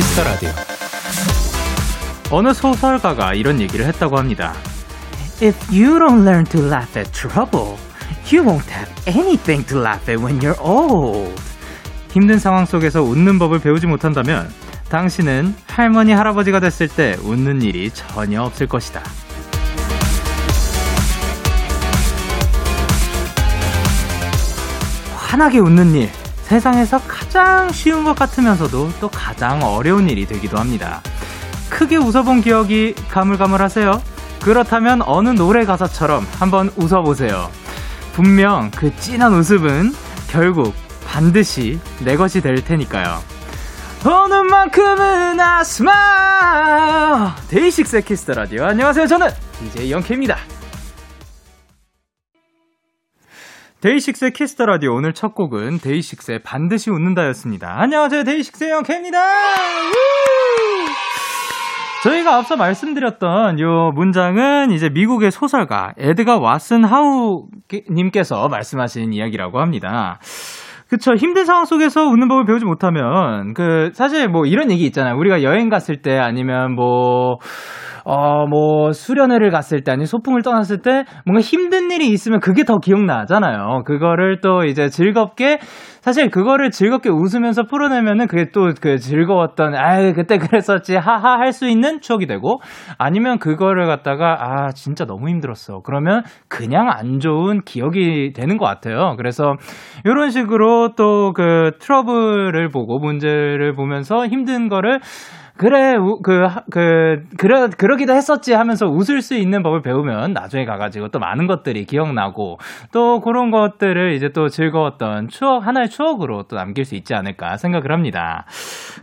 키스 더 라디오. 어느 소설가가 이런 얘기를 했다고 합니다. If you don't learn to laugh at trouble, you won't have anything to laugh at when you're old. 힘든 상황 속에서 웃는 법을 배우지 못한다면 당신은 할머니, 할아버지가 됐을 때 웃는 일이 전혀 없을 것이다. 환하게 웃는 일. 세상에서 가장 쉬운 것 같으면서도 또 가장 어려운 일이 되기도 합니다. 크게 웃어본 기억이 가물가물하세요? 그렇다면 어느 노래 가사처럼 한번 웃어보세요. 분명 그 진한 웃음은 결국 반드시 내 것이 될 테니까요. 오늘만큼은 I smile 데이식스 키스 더 라디오 안녕하세요 저는 DJ 영케입니다. 데이식스의 키스 더 라디오 오늘 첫 곡은 데이식스의 반드시 웃는다였습니다. 안녕하세요 데이식스의 영케입니다. 저희가 앞서 말씀드렸던 요 문장은 이제 미국의 소설가 에드가 왓슨 하우 님께서 말씀하신 이야기라고 합니다. 그쵸. 힘든 상황 속에서 웃는 법을 배우지 못하면, 그, 사실 뭐 이런 얘기 있잖아요. 우리가 여행 갔을 때 아니면 뭐, 어, 뭐, 수련회를 갔을 때, 아니, 소풍을 떠났을 때, 뭔가 힘든 일이 있으면 그게 더 기억나잖아요. 그거를 또 이제 즐겁게, 사실 그거를 즐겁게 웃으면서 풀어내면은 그게 또 그 즐거웠던, 아유, 그때 그랬었지, 하하 할 수 있는 추억이 되고, 아니면 그거를 갖다가, 아, 진짜 너무 힘들었어. 그러면 그냥 안 좋은 기억이 되는 것 같아요. 그래서, 이런 식으로 또 그 트러블을 보고, 문제를 보면서 힘든 거를, 그래, 그, 그, 그러, 그러기도 했었지 하면서 웃을 수 있는 법을 배우면 나중에 가가지고 또 많은 것들이 기억나고 또 그런 것들을 이제 또 즐거웠던 추억, 하나의 추억으로 또 남길 수 있지 않을까 생각을 합니다.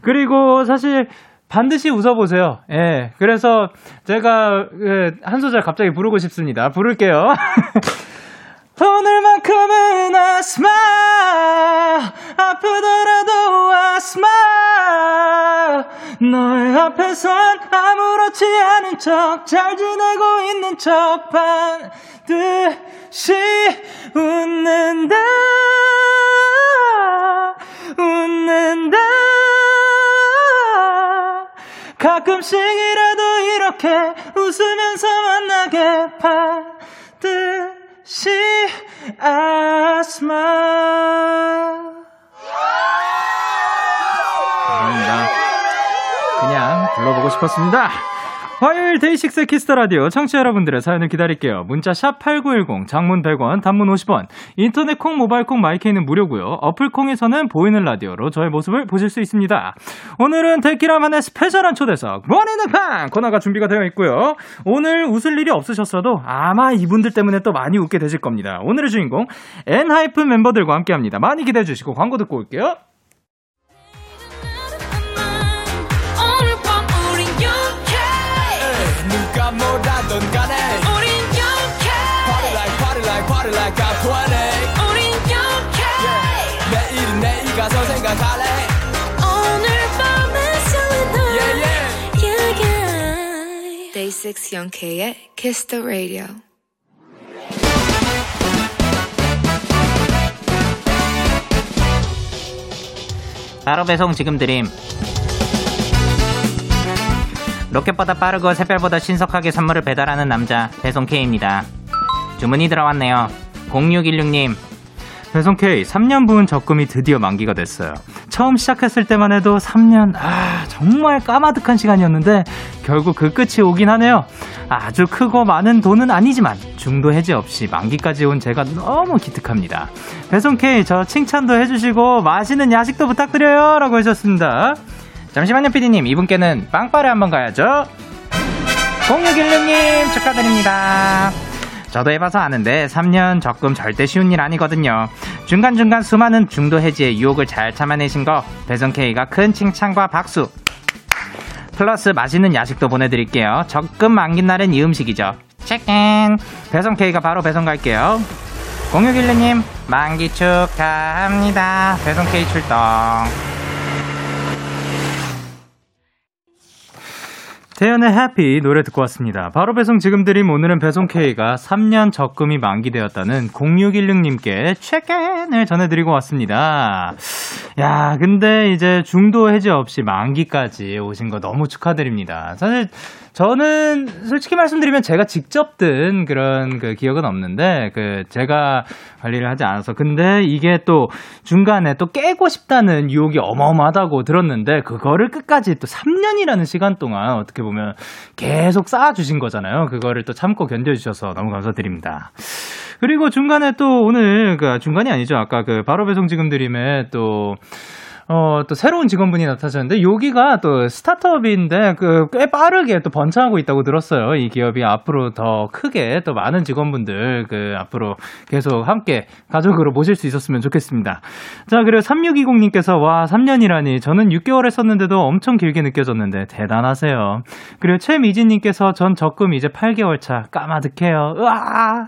그리고 사실 반드시 웃어보세요. 예. 그래서 제가 그한 소절 갑자기 부르고 싶습니다. 부를게요. 오늘만큼은 아스마 아프더라도 아스마 너의 앞에선 아무렇지 않은 척 잘 지내고 있는 척 반드시 웃는다. 웃는다. 가끔씩이라도 이렇게 웃으면서 만나게 반드시 I smile 감사합니다. 그냥 불러보고 싶었습니다. 화요일 데이식스 키스 더 라디오 청취자 여러분들의 사연을 기다릴게요. 문자 샵 8910 장문 100원 단문 50원 인터넷 콩 모바일 콩 마이케이는 무료고요. 어플 콩에서는 보이는 라디오로 저의 모습을 보실 수 있습니다. 오늘은 데키라만의 스페셜한 초대석 원인의 팡 코너가 준비가 되어 있고요. 오늘 웃을 일이 없으셨어도 아마 이분들 때문에 또 많이 웃게 되실 겁니다. 오늘의 주인공 엔하이픈 멤버들과 함께합니다. 많이 기대해 주시고 광고 듣고 올게요. 가서 생각할래 오늘 밤에 설레는 Yeah yeah yeah yeah Day 6 영케의 Kiss the Radio 바로 배송 지금 드림. 로켓보다 빠르고 새별보다 신속하게 선물을 배달하는 남자 배송 K입니다. 주문이 들어왔네요. 0616님. 배송 K 3년 부은 적금이 드디어 만기가 됐어요. 처음 시작했을 때만 해도 3년, 아, 정말 까마득한 시간이었는데, 결국 그 끝이 오긴 하네요. 아주 크고 많은 돈은 아니지만, 중도 해지 없이 만기까지 온 제가 너무 기특합니다. 배송 K, 저 칭찬도 해주시고, 맛있는 야식도 부탁드려요. 라고 하셨습니다. 잠시만요, 피디님. 이분께는 빵빠레 한번 가야죠. 0616님 축하드립니다. 저도 해봐서 아는데 3년 적금 절대 쉬운 일 아니거든요. 중간중간 수많은 중도 해지의 유혹을 잘 참아내신 거 배송 K가 큰 칭찬과 박수. 플러스 맛있는 야식도 보내드릴게요. 적금 만긴 날은 이 음식이죠. 체크인. 배송 K가 바로 배송 갈게요. 0616님 만기 축하합니다. 배송 K 출동. 태연의 해피 노래 듣고 왔습니다. 바로 배송 지금 드림 오늘은 배송 K가 3년 적금이 만기되었다는 0616님께 체크인을 전해드리고 왔습니다. 야, 근데 이제 중도 해지 없이 만기까지 오신 거 너무 축하드립니다. 사실 저는 솔직히 말씀드리면 제가 직접 든 그런 그 기억은 없는데 그 제가 관리를 하지 않아서 근데 이게 또 중간에 또 깨고 싶다는 유혹이 어마어마하다고 들었는데 그거를 끝까지 또 3년이라는 시간 동안 어떻게 보면 계속 쌓아주신 거잖아요. 그거를 또 참고 견뎌주셔서 너무 감사드립니다. 그리고 중간에 또 오늘 그 중간이 아니죠. 아까 그 바로 배송 지금 드림에 또 어, 또 새로운 직원분이 나타나셨는데, 여기가 또 스타트업인데, 그, 꽤 빠르게 또 번창하고 있다고 들었어요. 이 기업이 앞으로 더 크게 또 많은 직원분들, 그, 앞으로 계속 함께 가족으로 모실 수 있었으면 좋겠습니다. 자, 그리고 3620님께서, 와, 3년이라니. 저는 6개월 했었는데도 엄청 길게 느껴졌는데, 대단하세요. 그리고 최미진님께서, 전 적금 이제 8개월 차, 까마득해요. 으아!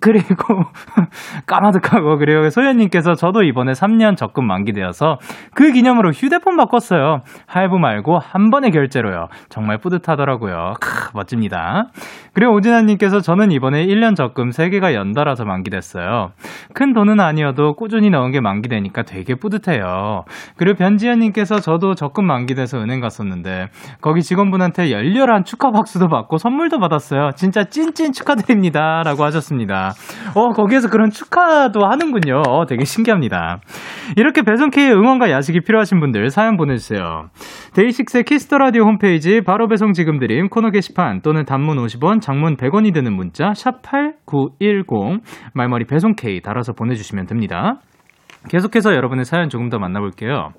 그리고, 까마득하고, 그리고 소연님께서, 저도 이번에 3년 적금 만기되어서, 그 기념으로 휴대폰 바꿨어요. 할부 말고 한 번의 결제로요. 정말 뿌듯하더라고요. 크, 멋집니다. 그리고 오진아님께서 저는 이번에 1년 적금 3개가 연달아서 만기됐어요. 큰 돈은 아니어도 꾸준히 넣은 게 만기되니까 되게 뿌듯해요. 그리고 변지현님께서 저도 적금 만기돼서 은행 갔었는데 거기 직원분한테 열렬한 축하 박수도 받고 선물도 받았어요. 진짜 찐찐 축하드립니다. 라고 하셨습니다. 어, 거기에서 그런 축하도 하는군요. 어, 되게 신기합니다. 이렇게 배송K의 응원과 야식이 필요하신 분들 사연 보내주세요. 데이식스의 키스 더 라디오 홈페이지 바로 배송 지금 드림 코너 게시판 또는 단문 50원, 장문 100원이 드는 문자 샵 #8910 말머리 배송 K 달아서 보내주시면 됩니다. 계속해서 여러분의 사연 조금 더 만나볼게요.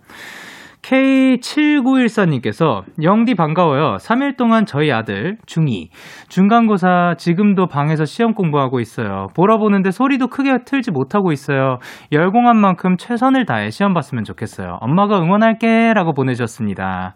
K7914님께서 영디 반가워요. 3일 동안 저희 아들 중2 중간고사 지금도 방에서 시험 공부하고 있어요. 보러 보는데 소리도 크게 틀지 못하고 있어요. 열공한 만큼 최선을 다해 시험 봤으면 좋겠어요. 엄마가 응원할게라고 보내주셨습니다.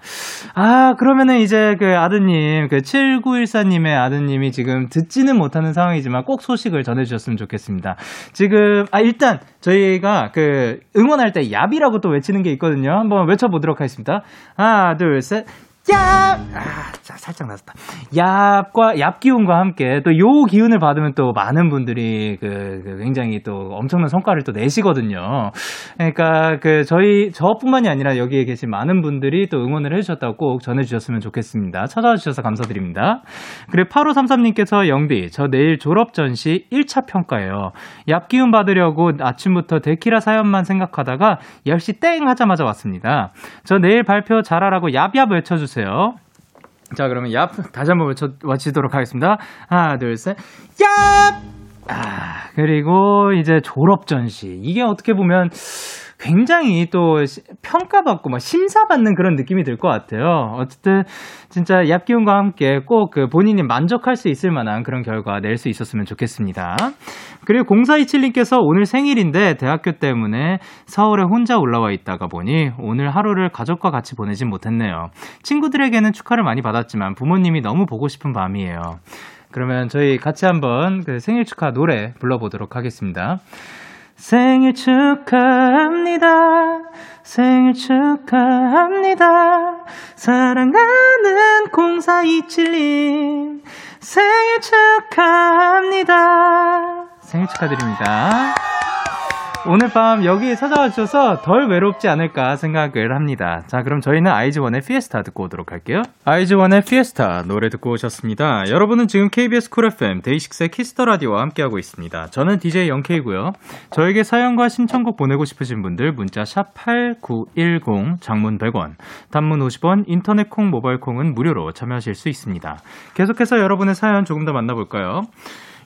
아 그러면은 이제 그 아드님 그 7914님의 아드님이 지금 듣지는 못하는 상황이지만 꼭 소식을 전해 주셨으면 좋겠습니다. 지금 아 일단 저희가 그 응원할 때 얍이라고 또 외치는 게 있거든요. 한번 외쳐 보도록 하겠습니다. 하나, 둘, 셋. 얍! 아, 자, 살짝 났다. 얍과, 얍 기운과 함께 또 요 기운을 받으면 또 많은 분들이 그, 그 굉장히 또 엄청난 성과를 또 내시거든요. 그러니까 그 저희, 저뿐만이 아니라 여기에 계신 많은 분들이 또 응원을 해주셨다고 꼭 전해주셨으면 좋겠습니다. 찾아와 주셔서 감사드립니다. 그리고 8533님께서 영디, 저 내일 졸업 전시 1차 평가예요. 얍 기운 받으려고 아침부터 데키라 사연만 생각하다가 10시 땡 하자마자 왔습니다. 저 내일 발표 잘하라고 얍얍 외쳐주세요. 자, 그러면 얍 다시 한번 외쳐 외치도록 하겠습니다. 하나, 둘, 셋. 얍! 아, 그리고 이제 졸업 전시. 이게 어떻게 보면 굉장히 또 시- 평가받고 막 심사받는 그런 느낌이 들 것 같아요. 어쨌든 진짜 얍기운과 함께 꼭 그 본인이 만족할 수 있을 만한 그런 결과 낼 수 있었으면 좋겠습니다. 그리고 0427님께서 오늘 생일인데 대학교 때문에 서울에 혼자 올라와 있다가 보니 오늘 하루를 가족과 같이 보내진 못했네요. 친구들에게는 축하를 많이 받았지만 부모님이 너무 보고 싶은 밤이에요. 그러면 저희 같이 한번 그 생일 축하 노래 불러보도록 하겠습니다. 생일 축하합니다. 생일 축하합니다. 사랑하는 0427님. 생일 축하합니다. 생일 축하드립니다. 오늘 밤 여기 찾아와 주셔서 덜 외롭지 않을까 생각을 합니다. 자, 그럼 저희는 아이즈원의 피에스타 듣고 오도록 할게요. 아이즈원의 피에스타 노래 듣고 오셨습니다. 여러분은 지금 KBS 쿨 FM 데이식스의 키스 더 라디오와 함께하고 있습니다. 저는 DJ 영케이고요. 저에게 사연과 신청곡 보내고 싶으신 분들 문자 샵 #8910 장문 100원, 단문 50원, 인터넷 콩, 모바일 콩은 무료로 참여하실 수 있습니다. 계속해서 여러분의 사연 조금 더 만나볼까요?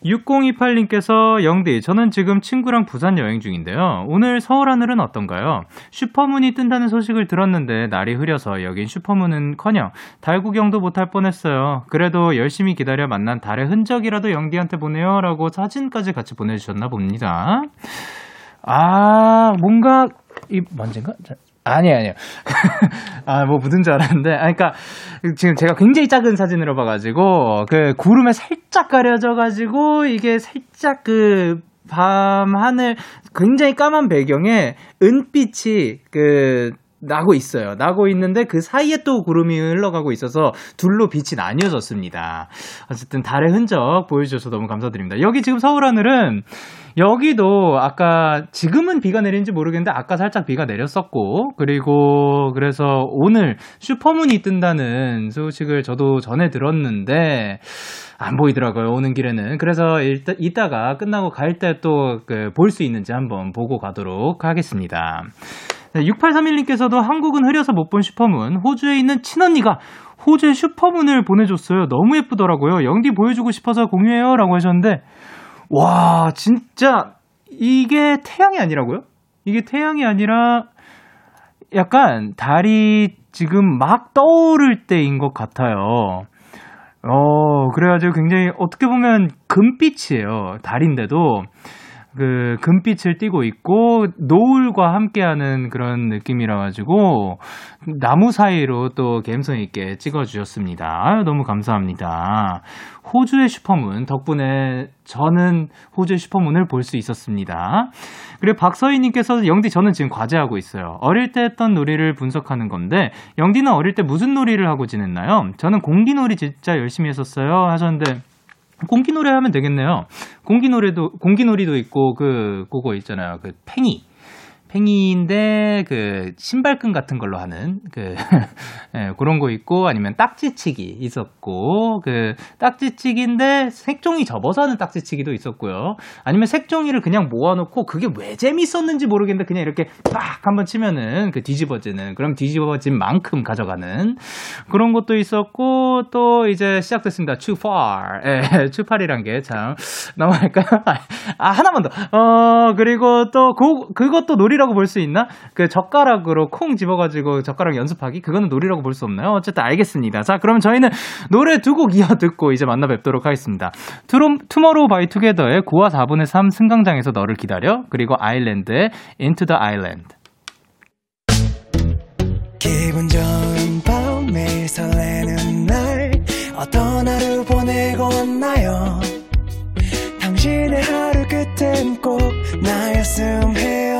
6028님께서 영디, 저는 지금 친구랑 부산 여행 중인데요. 오늘 서울 하늘은 어떤가요? 슈퍼문이 뜬다는 소식을 들었는데 날이 흐려서 여긴 슈퍼문은 커녕 달 구경도 못할 뻔했어요. 그래도 열심히 기다려 만난 달의 흔적이라도 영디한테 보내요. 라고 사진까지 같이 보내주셨나 봅니다. 아, 뭔가, 이, 먼지인가? 자, 아니, 아니요. 아, 뭐 묻은 줄 알았는데. 아, 그니까, 지금 제가 굉장히 작은 사진으로 봐가지고, 그, 구름에 살짝 가려져가지고, 이게 살짝 그, 밤 하늘, 굉장히 까만 배경에 은빛이, 그, 나고 있어요. 나고 있는데 그 사이에 또 구름이 흘러가고 있어서 둘로 빛이 나뉘어졌습니다. 어쨌든 달의 흔적 보여주셔서 너무 감사드립니다. 여기 지금 서울 하늘은 여기도 아까 지금은 비가 내리는지 모르겠는데 아까 살짝 비가 내렸었고 그리고 그래서 오늘 슈퍼문이 뜬다는 소식을 저도 전해 들었는데 안 보이더라고요 오는 길에는 그래서 일단 이따가 끝나고 갈 때 또 그 볼 수 있는지 한번 보고 가도록 하겠습니다. 6831님께서도 한국은 흐려서 못 본 슈퍼문 호주에 있는 친언니가 호주의 슈퍼문을 보내줬어요. 너무 예쁘더라고요. 영디 보여주고 싶어서 공유해요. 라고 하셨는데, 와, 진짜, 이게 태양이 아니라고요? 이게 태양이 아니라, 약간 달이 지금 막 떠오를 때인 것 같아요. 어, 그래가지고 굉장히 어떻게 보면 금빛이에요. 달인데도. 그 금빛을 띠고 있고 노을과 함께하는 그런 느낌이라 가지고 나무 사이로 또 감성 있게 찍어 주셨습니다. 아유 너무 감사합니다. 호주의 슈퍼문 덕분에 저는 호주의 슈퍼문을 볼 수 있었습니다. 그리고 박서희님께서 영디 저는 지금 과제하고 있어요. 어릴 때 했던 놀이를 분석하는 건데 영디는 어릴 때 무슨 놀이를 하고 지냈나요? 저는 공기놀이 진짜 열심히 했었어요 하셨는데 공기놀이 하면 되겠네요. 공기놀이도, 공기놀이도 있고, 그, 그거 있잖아요. 그, 팽이. 팽이인데, 그, 신발끈 같은 걸로 하는, 그, 예, 그런 거 있고, 아니면 딱지치기 있었고, 그, 딱지치기인데, 색종이 접어서 하는 딱지치기도 있었고요. 아니면 색종이를 그냥 모아놓고, 그게 왜 재밌었는지 모르겠는데, 그냥 이렇게 빡 한번 치면은, 그 뒤집어지는, 그럼 뒤집어진 만큼 가져가는, 그런 것도 있었고, 또 이제 시작됐습니다. far. 예, far이란 게 참, 넘어갈까요? 아, 하나만 더. 어, 그리고 또, 그, 그것도 놀이 라고 볼 수 있나? 그 젓가락으로 콩 집어가지고 젓가락 연습하기? 그거는 놀이라고 볼 수 없나요? 어쨌든 알겠습니다. 자, 그럼 저희는 노래 두 곡 이어 듣고 이제 만나 뵙도록 하겠습니다. 투로, 투모로우 바이 투게더의 9와 4분의 3 승강장에서 너를 기다려. 그리고 아일랜드의 Into the I-LAND. 기분 좋은 밤 매일 설레는 날 어떤 하루 보내고 왔나요 당신의 하루 끝엔 꼭 나였음 해요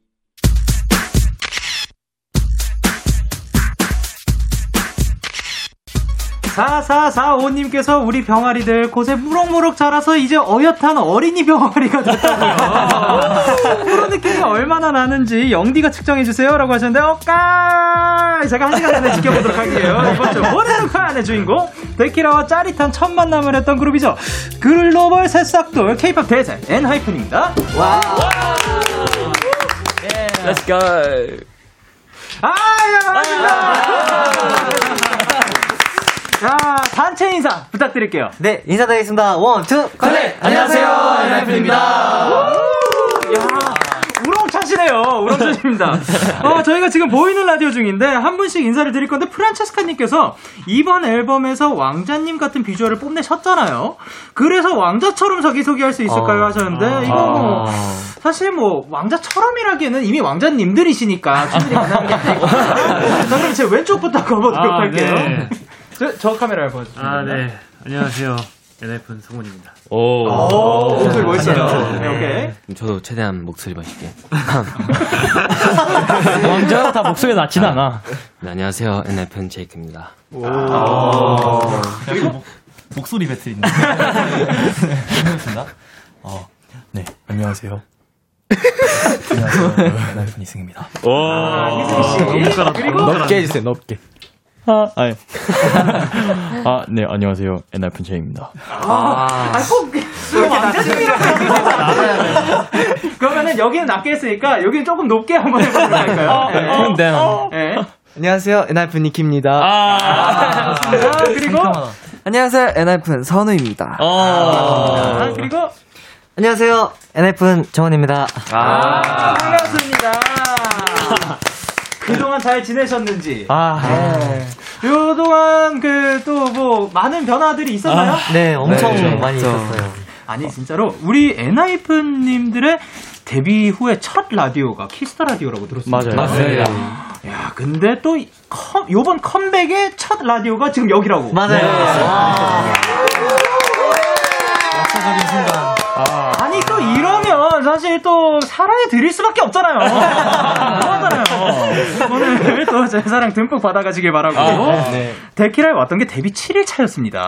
4445님께서 우리 병아리들 곳에 무럭무럭 자라서 이제 어엿한 어린이 병아리가 됐다고요. 그런 느낌이 얼마나 나는지 영디가 측정해주세요. 라고 하셨는데, 어까! 제가 한 시간 안에 지켜보도록 할게요. 이번 주 모네르카의 주인공, 데키라와 짜릿한 첫 만남을 했던 그룹이죠. 글로벌 새싹돌 케이팝 대세, 엔하이픈입니다. 와! Let's go. 아, 예, 반갑습니다. 자, 단체 인사 부탁드릴게요. 네, 인사드리겠습니다. One, two, connect! 안녕하세요, 엔하이픈입니다. 야, 우렁차시네요. 우렁차십니다. 어, 저희가 지금 보이는 라디오 중인데 한 분씩 인사를 드릴 건데 프란체스카님께서 이번 앨범에서 왕자님 같은 비주얼을 뽐내셨잖아요. 그래서 왕자처럼 자기 소개할 수 있을까요? 하셨는데 이거 뭐 사실 뭐 왕자처럼이라기에는 이미 왕자님들이시니까 충분히 가능한 게 아니고. 자, 그럼 제 왼쪽부터 가보도록 아, 할게요. 네. 저, 저 카메라를 보여주시면 아, 네. 안녕하세요. NFN 성훈입니다. 오. 오, 목소리 멋있어요. 네, 오케이. 저도 최대한 목소리 멋있게. 왕자가 다 목소리가 낮진 않아. 네, 안녕하세요. NFN 제이크입니다. 목소리 배틀인데. 어, 네, 안녕하세요. 안녕하세요. 엔하이픈 희승입니다. 아, 그리고 넓게 해주세요, 넓게. 아, 아니. 아, 네, 안녕하세요. 엔하이픈 제이입니다. 아, 꼭, 이렇게 왕자님이라고 해야 그러면은 여기는 낮게 했으니까 여기는 조금 높게 한번 해보도록 할까요? 네. 그럼 네. 네. 안녕하세요, 엔하이픈 니키입니다. 아, 그리고, 안녕하세요, 엔하이픈 선우입니다. 아, 그리고, 안녕하세요, 엔하이픈 정원입니다. 아, 반갑습니다. 그동안 잘 지내셨는지. 아, 요동안 그 또 뭐 많은 변화들이 있었나요? 네, 엄청 네, 많이 있었어요. 아니 진짜로 우리 엔하이픈 님들의 데뷔 후에 첫 라디오가 키스 더 라디오라고 들었어요. 맞아요. 야 근데 또 이- 컴, 요번 컴백의 첫 라디오가 지금 여기라고. 맞아요. 아니 또이 러면 사실 또 사랑해 드릴 수밖에 없잖아요. 그거잖아요. 오늘 또 제 사랑 듬뿍 받아가시길 바라고. 데키라에 왔던 게 데뷔 7일 차였습니다.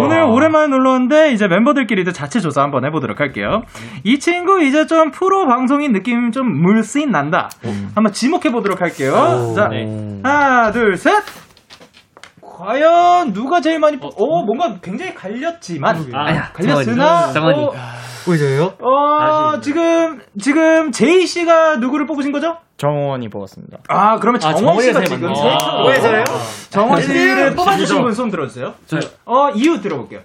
오늘 오랜만에 놀러 왔는데 이제 멤버들끼리도 자체 조사 한번 해보도록 할게요. 이 친구 이제 좀 프로 방송인 느낌 좀 물씬 난다. 한번 지목해 보도록 할게요. 자, 하나, 둘, 셋. 과연 누가 제일 많이 뽑... 오 뭔가 굉장히 갈렸지만 갈렸으나 정원이. 어, 보이세요? 어, 지금, 지금, 제이 씨가 누구를 뽑으신 거죠? 정원이 뽑았습니다. 아, 그러면 정원 씨가 지금 제일 처음. 왜서요? 정원 씨를 뽑아주신 분 손 들어주세요. 저요. 어, 이유 들어볼게요.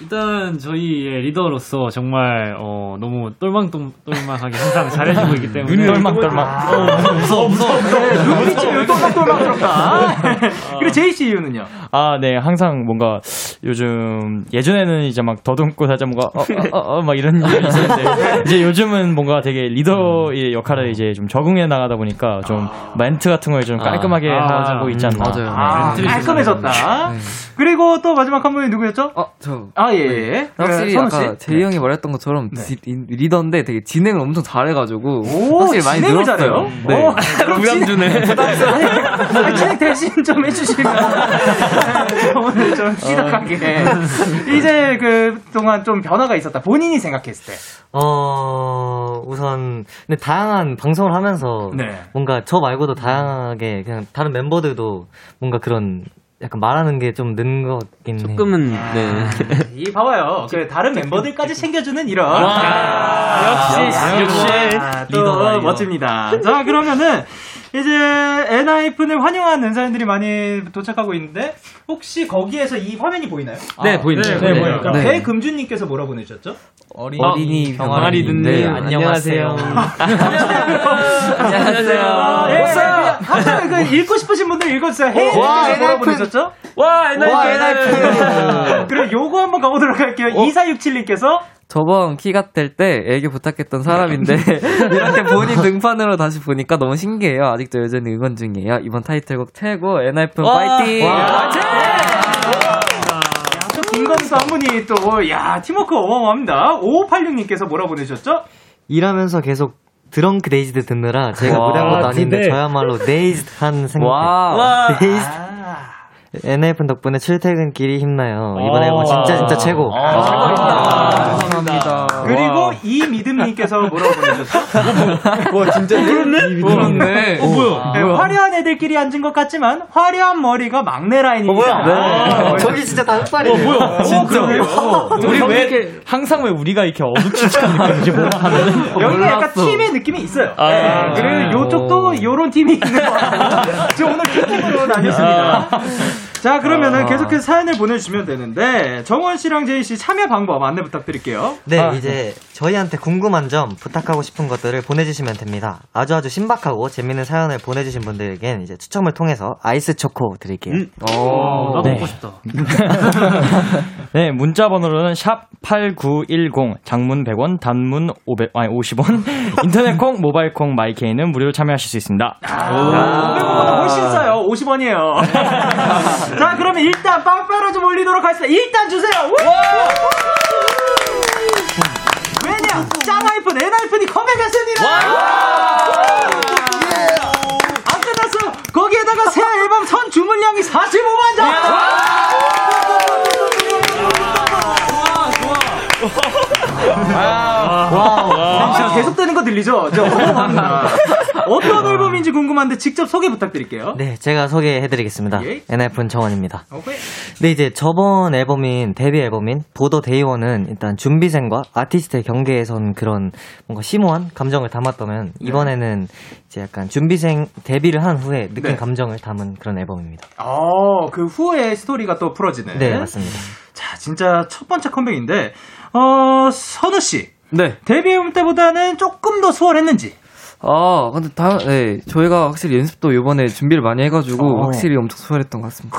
일단 저희의 리더로서 정말 어, 너무 똘망똘망하게 항상 잘해주고 있기 때문에 똘망똘망. 어, 무서워 무서워 눈빛이 똘망똘망스럽다. 그리고 제이 씨 이유는요? 아, 네, 항상 뭔가 요즘 예전에는 이제 막 더듬고 살짝 뭔가 어, 어, 어, 어, 막 이런 일이 있었는데 이제 요즘은 뭔가 되게 리더의 역할을 이제 좀 적응해 나가다 보니까 좀 멘트 같은 걸 좀 깔끔하게 아. 하고 있지 않나. 맞아요. 아, 깔끔해졌다. 그리고 또 마지막 한 분이 누구였죠? 어, 저. 아, 예, 예. 확실히 선우 아까 씨. 제이 형이 말했던 것처럼 디- 리더인데 되게 진행을 엄청 잘해가지고 오, 확실히 많이 진행을 늘었어요. 잘해요? 네. 오, 그럼 부담 주네. 아니, 진행 대신 좀 해주시면 오늘 좀 찌덕하게 이제 그 동안 좀 변화가 있었다. 본인이 생각했을 때. 어, 우선, 근데 다양한 방송을 하면서 네. 뭔가 저 말고도 다양하게 그냥 다른 멤버들도 뭔가 그런 약간 말하는 게 좀 는 것 같긴 해요. 조금은 네. 이 봐봐요. 그 다른 멤버들까지 챙겨주는 이런. 아, 역시 역시 또 리더다, 리더. 멋집니다. 자 그러면은 이제 엔하이픈을 환영하는 사연들이 많이 도착하고 있는데 혹시 거기에서 이 화면이 보이나요? 네, 보이네요. 네, 네. 보여요. 네. 배금준님께서 뭐라 보내셨죠? 어린이 병아리 병아리인데 듣는 안녕하세요. 안녕하세요. 아, 예, 그냥 한번 그 읽고 싶으신 분들 읽어주세요. 혜인님께서 뭐라 보내셨죠? 와, 아, 그럼 요거 한번 가보도록 할게요. 2467님께서 저번 키가 될때 애교 부탁했던 사람인데 이렇게 본인 등판으로 다시 보니까 너무 신기해요. 아직도 여전히 응원 중이에요. 이번 타이틀곡 최고 엔하이픈 파이팅! 또 김건수 한 분이 또, 야, 팀워크 어마어마합니다. 5586님께서 뭐라 보내셨죠? 일하면서 계속 Drunk-Dazed 듣느라 제가 와, 무대한 것도 아닌데 저야말로 dazed 한 생각. 와, dazed 드. 아, NFN 덕분에 출퇴근길이 힘나요. 이번 앨범 진짜 진짜 최고. 감사합니다. 그리고 이믿음님께서 뭐라고 보내셨죠? 와 진짜 그렇네? 그렇네. 어, 뭐야? 네, 화려한 애들끼리 앉은 것 같지만 화려한 머리가 막내 라인입니다. 네. 아, 저기 진짜 단발이네. 뭐야? 진짜. 우리 왜 이렇게 항상 왜 우리가 이렇게 뭐라 하면은 여기가 약간. 팀의 느낌이 있어요. 아, 네, 아, 그리고 요쪽도 요런 팀이 있는 것 같아요. 지금 오늘 팀으로 다녔습니다. 자, 그러면은 계속해서 사연을 보내주시면 되는데, 정원 씨랑 제이 씨 참여 방법 안내 부탁드릴게요. 네, 이제 저희한테 궁금한 점, 부탁하고 싶은 것들을 보내주시면 됩니다. 아주 아주 신박하고 재밌는 사연을 보내주신 분들에겐 이제 추첨을 통해서 아이스 초코 드릴게요. 어, 나도 네. 먹고 싶다. 네, 문자 번호로는 샵 8910, 장문 100원, 단문 500, 아니 50원, 인터넷 콩, 모바일 콩, 마이케이는 무료로 참여하실 수 있습니다. 아, 500원보다 훨씬 싸요. 50원이에요. 자, 그러면 일단 빵빠라 좀 올리도록 하겠습니다. 일단 주세요. 우! 왜냐? 짱아이폰, 엔아이폰이 컴백했습니다. 안 끝났어. 거기에다가 새 앨범 선 주문량이 45만 장. 와, 계속되는 거 들리죠? 저 어마어마합니다. 어떤 앨범인지 궁금한데 직접 소개 부탁드릴게요. 네, 제가 소개해드리겠습니다. 예. NFN 정원입니다. 오케이. 네, 이제 저번 앨범인, 데뷔 앨범인 보더 데이원은 일단 준비생과 아티스트의 경계에선 그런 뭔가 심오한 감정을 담았다면 이번에는 이제 약간 준비생 데뷔를 한 후에 느낀 네. 감정을 담은 그런 앨범입니다. 어, 그 후에 스토리가 또 풀어지네. 네, 맞습니다. 자, 진짜 첫 번째 컴백인데, 어, 선우 씨. 네. 데뷔 앨범 때보다는 조금 더 수월했는지. 아, 근데 다, 네, 저희가 확실히 연습도 이번에 준비를 많이 해가지고 어. 확실히 엄청 수월했던 것 같습니다.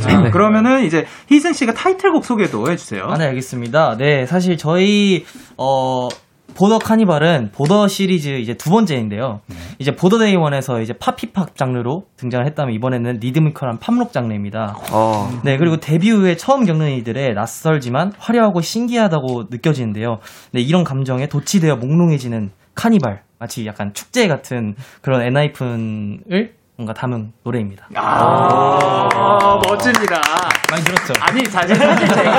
자, 그러면은 이제 희승 씨가 타이틀곡 소개도 해주세요. 아, 네, 알겠습니다. 네, 사실 저희, 어, Border Carnival은 Border 시리즈 이제 두 번째인데요. 이제 보더데이 원에서 이제 팝힙합 장르로 등장을 했다면 이번에는 리드미컬한 팝록 장르입니다. 어. 네, 그리고 데뷔 후에 처음 겪는 이들의 낯설지만 화려하고 신기하다고 느껴지는데요. 네, 이런 감정에 도취되어 몽롱해지는 카니발. 마치 약간 축제 같은 그런 엔하이픈을 뭔가 담은 노래입니다. 아, 멋집니다. 많이 들었죠? 아니, 사실, 사실 제가,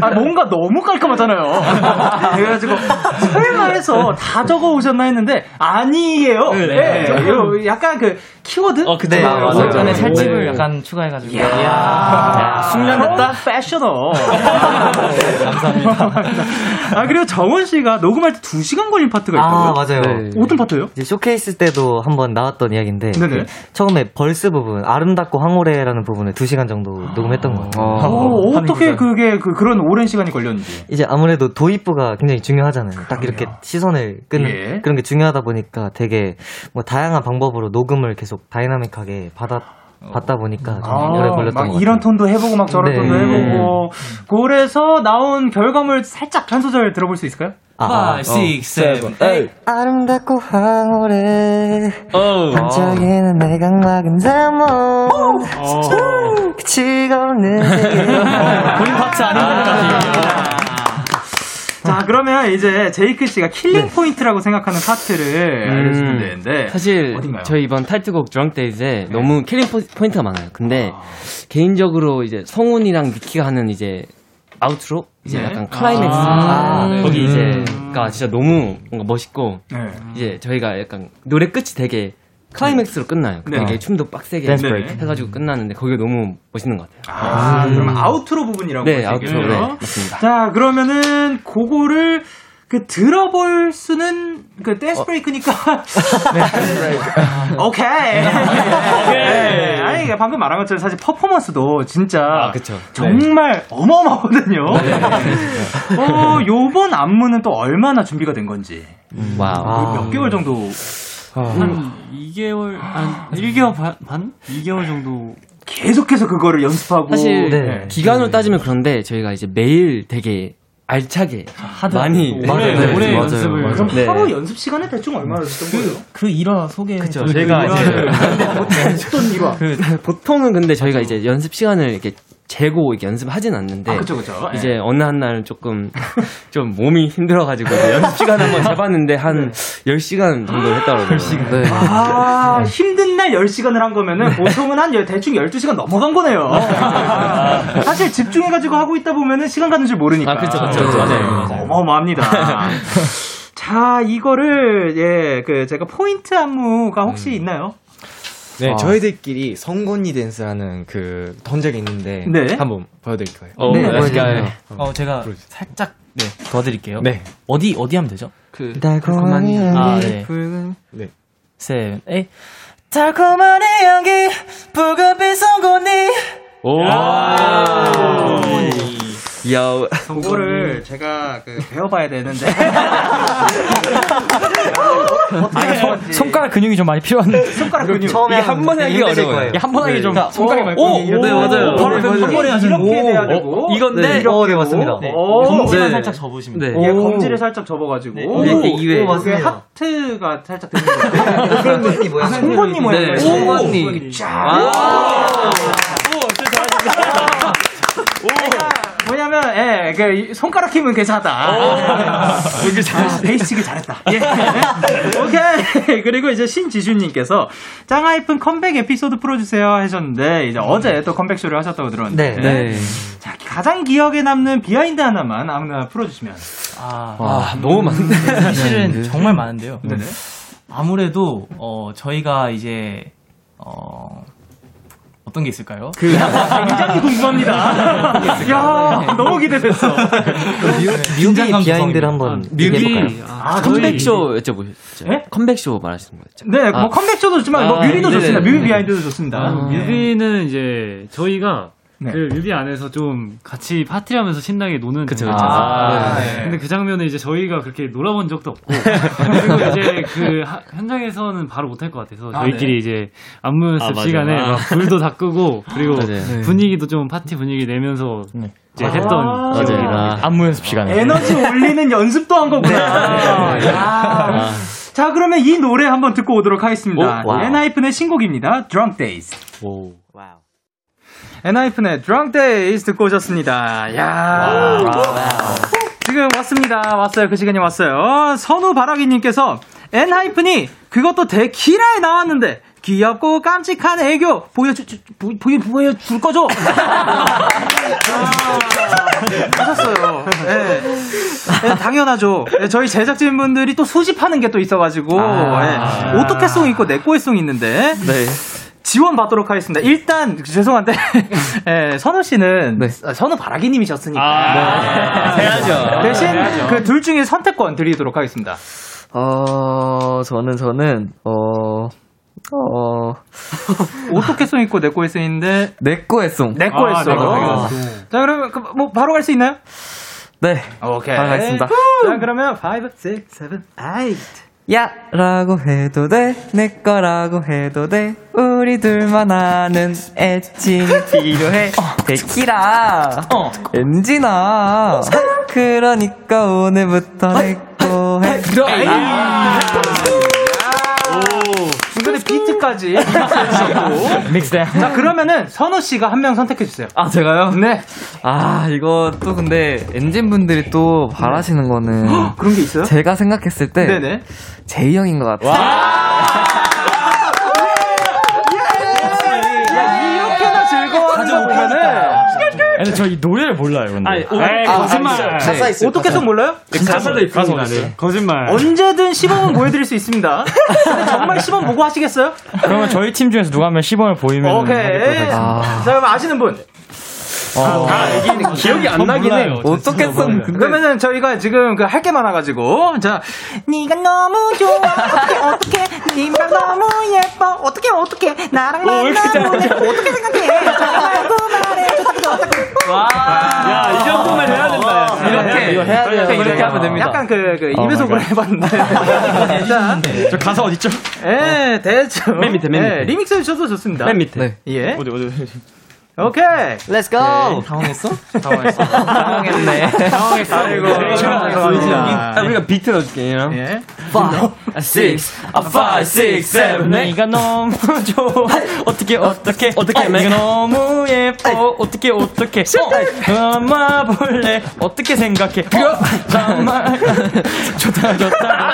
아, 뭔가 너무 깔끔하잖아요. 그래가지고, 설마 해서 다 적어 오셨나 했는데, 아니에요. 네. 네. 저 이거 약간 그, 키워드? 어, 그때 아, 맞아요. 안에 살집을 네. 약간 추가해가지고. 이야, 숙련됐다? 패셔너. 감사합니다. 아, 그리고 정원 씨가 녹음할 때 2시간 걸린 파트가 있다고요? 아, 맞아요. 네. 어떤 파트예요? 이제 쇼케이스 때도 한번 나왔던 이야기인데 네네. 그 처음에 verse 부분 아름답고 황홀해라는 부분을 2시간 정도 녹음했던 것 같아요. 어, 어떻게 그게 그, 그런 오랜 시간이 걸렸는지. 이제 아무래도 도입부가 굉장히 중요하잖아요. 딱 이렇게 시선을 끄는 예. 그런 게 중요하다 보니까 되게 뭐 다양한 방법으로 녹음을 계속 다이나믹하게 받아 받다 보니까 좀 오래 걸렸던 것막 같아요. 이런 톤도 해보고 막 저런 네. 톤도 해보고 그래서 나온 결과물 살짝 한 소절 들어볼 수 있을까요? 아, 5, 6, 7, 8. 아름답고 황홀해. 어. 반짝이는 내 각막은 잠원 끝이가 없는 본인 파트 아닌가 자 그러면 이제 제이크 씨가 killing 포인트라고 생각하는 파트를 알려주시면 되는데 사실 어딘가요? 저희 이번 타이틀곡 Drunk-Dazed에 너무 killing 포- 포인트가 많아요. 근데 개인적으로 이제 성훈이랑 니키가 하는 이제 outro 이제 네. 약간 클라이맥스 아, 네. 거기 음. 이제가 진짜 너무 뭔가 멋있고 네. 이제 저희가 약간 노래 끝이 되게 클라이맥스로 끝나요. 네. 되게 춤도 빡세게. 해가지고 끝나는데 거기가 너무 멋있는 것 같아요. 아 그러면 outro 부분이라고 네. outro, 네, 맞습니다. 자 그러면은 그거를 그 들어볼 수는 그 댄스 break니까 오케이 네. 아니 이게 방금 말한 것처럼 사실 퍼포먼스도 진짜 아, 그쵸. 정말 어마어마하거든요. 어 요번 안무는 또 얼마나 준비가 된 건지 wow. 몇 개월 정도 한 2개월, 한 1개월 반? 반? 2개월 정도. 계속해서 그거를 연습하고 사실 네. 기간으로 따지면 그런데 저희가 이제 매일 되게 알차게 많이 맞아요. 네, 오래 맞아요. 연습을. 맞아요. 그럼 네. 하루 연습 시간에 대충 얼마나 드셨던 거예요? 그 일화 소개. 그쵸. 이제 어떤 일화? 그 보통은 근데 저희가 이제 연습 시간을 이렇게 재고 연습하진 않는데 아, 그쵸, 그쵸. 예. 이제 어느 한 날은 조금 좀 몸이 힘들어가지고 연습 시간 한번 재봤는데 한 10시간 정도 했더라고요. 10시간. 네. 아, 힘든 날 10시간을 한 거면은 보통은 한 열- 대충 12시간 넘어간 거네요. 사실 집중해가지고 하고 있다 보면은 시간 가는 줄 모르니까. 아, 그쵸, 그쵸. 맞아요. 어마어마합니다. 자, 이거를, 예, 그, 제가 포인트 안무가 혹시 음. 있나요? 네, 아. 저희들끼리 성곤니 댄스라는 그 던적이 있는데 네. 한번 보여드릴까요? 어, 네, 보여주세요. 어, 제가 살짝 네, 도와드릴게요. 네. 어디 어디 하면 되죠? 그 달콤한 아, 향기 네. 붉은 네. 세, 에이. 달콤한 이 향기, 붉은빛 송곳니. 오. 야, 그거를 제가 그 배워봐야 되는데. 손- 손가락 근육이 좀 많이 필요한. 손가락 근육. 처음에 한 번에 하기가 힘드실 어려워요. 한 번에 하기 좀 자, 손가락이 많이 오, 끌리긴 네, 맞아요. 바로 그 네, 한 번에 하시는 이렇게 돼야 되고. 이건데 네, 어, 네, 맞습니다. 네. 검지만 네. 살짝 접으시면 네. 돼요. 예, 검지를 살짝 접어가지고. 오, 이렇게 이외에. 오, 이게 맞습니다. 하트가 살짝 되는 거예요. 송곳니 모양. 모양이에요. 네, 송곳니. 쫙. 뭐냐면, 예, 그, 이 손가락 힘은 괜찮다. 이게 잘, 베이직을 잘했다. 예. 오케이. 그리고 이제 신지준님께서 짱하이픈 컴백 에피소드 풀어주세요 하셨는데, 이제 어제 또 컴백쇼를 하셨다고 들었는데. 네. 네. 자, 가장 기억에 남는 behind 하나만 아무나 풀어주시면. 아, 와, 너무 많은데. 사실은 정말 많은데요. 네네. 아무래도 어 저희가 이제 어 어떤 게 있을까요? 그, 굉장히 궁금합니다. 야 너무 기대됐어. 뮤비 behind를. 한번 뮤비. 얘기해볼까요? 아, 컴백쇼 여쭤보셨죠? 네? 컴백쇼 말하시는 거였죠? 네, 뭐 아. 컴백쇼도 좋지만, 뭐 아, 뮤비도 네네. 좋습니다. 뮤비 behind도 좋습니다. 아, 뮤비는 이제 저희가 네. 그 뮤비 안에서 좀 같이 파티를 하면서 신나게 노는 그쵸, 그쵸. 아, 네. 네. 근데 그 장면은 이제 저희가 그렇게 놀아본 적도 없고 그리고 이제 그 하- 현장에서는 바로 못할 것 같아서 아, 저희끼리 네. 이제 안무 연습 아. 시간에 아. 막 불도 다 끄고 그리고 맞아요. 네. 분위기도 좀 파티 분위기 내면서 이제 했던 아. 기억이 맞아요. 납니다. 안무 연습 시간에. 에너지 올리는 연습도 한 거구나. 네. 야. 자, 그러면 이 노래 한번 듣고 오도록 하겠습니다. 오, wow. 엔하이픈의 신곡입니다. Drunk-Dazed. 엔하이픈의 Drunk-Dazed 듣고 오셨습니다. 야 지금 왔습니다. 왔어요. 그 시간이 왔어요. 선우 바라기님께서 엔하이픈이 그것도 데키라에 나왔는데 귀엽고 깜찍한 애교 보여주, 주- 보, 보여, 보여줄 거죠? 하셨어요. 네. 네, 당연하죠. 네, 저희 제작진분들이 또 수집하는 게 또 있어가지고 아. 네. 오토캐송 있고 내꼬의 송 있는데 네. 지원 받도록 하겠습니다. 일단 죄송한데 예, 선우 씨는 아, 선우 바라기님이셨으니까 아, 네. 해야죠. 대신. 그 둘 중에 선택권 드리도록 하겠습니다. 어, 저는, 저는, 어, 어, 오토캐송 있고 내꼬의송인데 내꺼애송. 내꼬의송. 아, 자 그러면 그, 뭐 바로 갈 수 있나요? 네. 오케이. 바로 가겠습니다. 자 그러면 5, 6, 7, 8. 야! 라고 해도 돼, 내 거라고 해도 돼, 우리 둘만 아는 애칭이 필요해. 데키라! 엔지나! 그러니까 오늘부터 내거 해. 중간에 비트까지. 믹스돼요. 자 그러면은 선우 씨가 한 명 선택해 주세요. 아, 제가요? 네. 아, 이거 또 근데 엔진 분들이 또 바라시는 거는. 그런 게 있어요? 제가 생각했을 때. 네네. 제이 형인 것 같아요. 이렇게나 즐거워하는 거 보면은 근데 저이 노래를 몰라요, 근데. 아니, 오- 에이, 거짓말. 가사 있어요. 어떻게송 몰라요? 가사도 있습니다. 네. 거짓말. 언제든 시범은 보여드릴 수 있습니다. 근데 정말 시범 보고 하시겠어요? 그러면 저희 팀 중에서 누가 한명 시범을 보이면 오케이. 자, 그럼 아시는 분. 어. 기억이 안 나긴 해. 어떻게 쏜, 근데. 그러면은 저희가 지금 그 할 게 많아가지고 자 네가 너무 좋아 어떻게 어떻게 네가 너무 예뻐 어떻게 어떻게 나랑 만나볼래 어떻게 생각해 정말 그 말해 야, 이 정도만 해야 된다. 야. 이렇게. 이거 해야 돼요. 이렇게, 이렇게 하면 됩니다. 약간 그, 그 어, 입에속으로 맞아요. 해봤는데 자저 가사 어딨죠? 예, 대충. 맨 밑에, 맨 밑에. 예, 리믹스 해주셔도 좋습니다. 맨 밑에. 네. 예. 어디, 어디, 어디. 오케이. Let's go. 당황했어? 당황했어. 당황했네. 당황했어. 아이고. 아, 우리가 비트 넣어줄게. 요 예. 5, 6, 5, 6, 7, 8. 네가 너무 좋아. 어떻게 어떻게 어떻게 네가 너무 예뻐. 어떻게 어떻게. 엄마 볼래. 어떻게 생각해. 어, 정말 좋다 좋다. 아,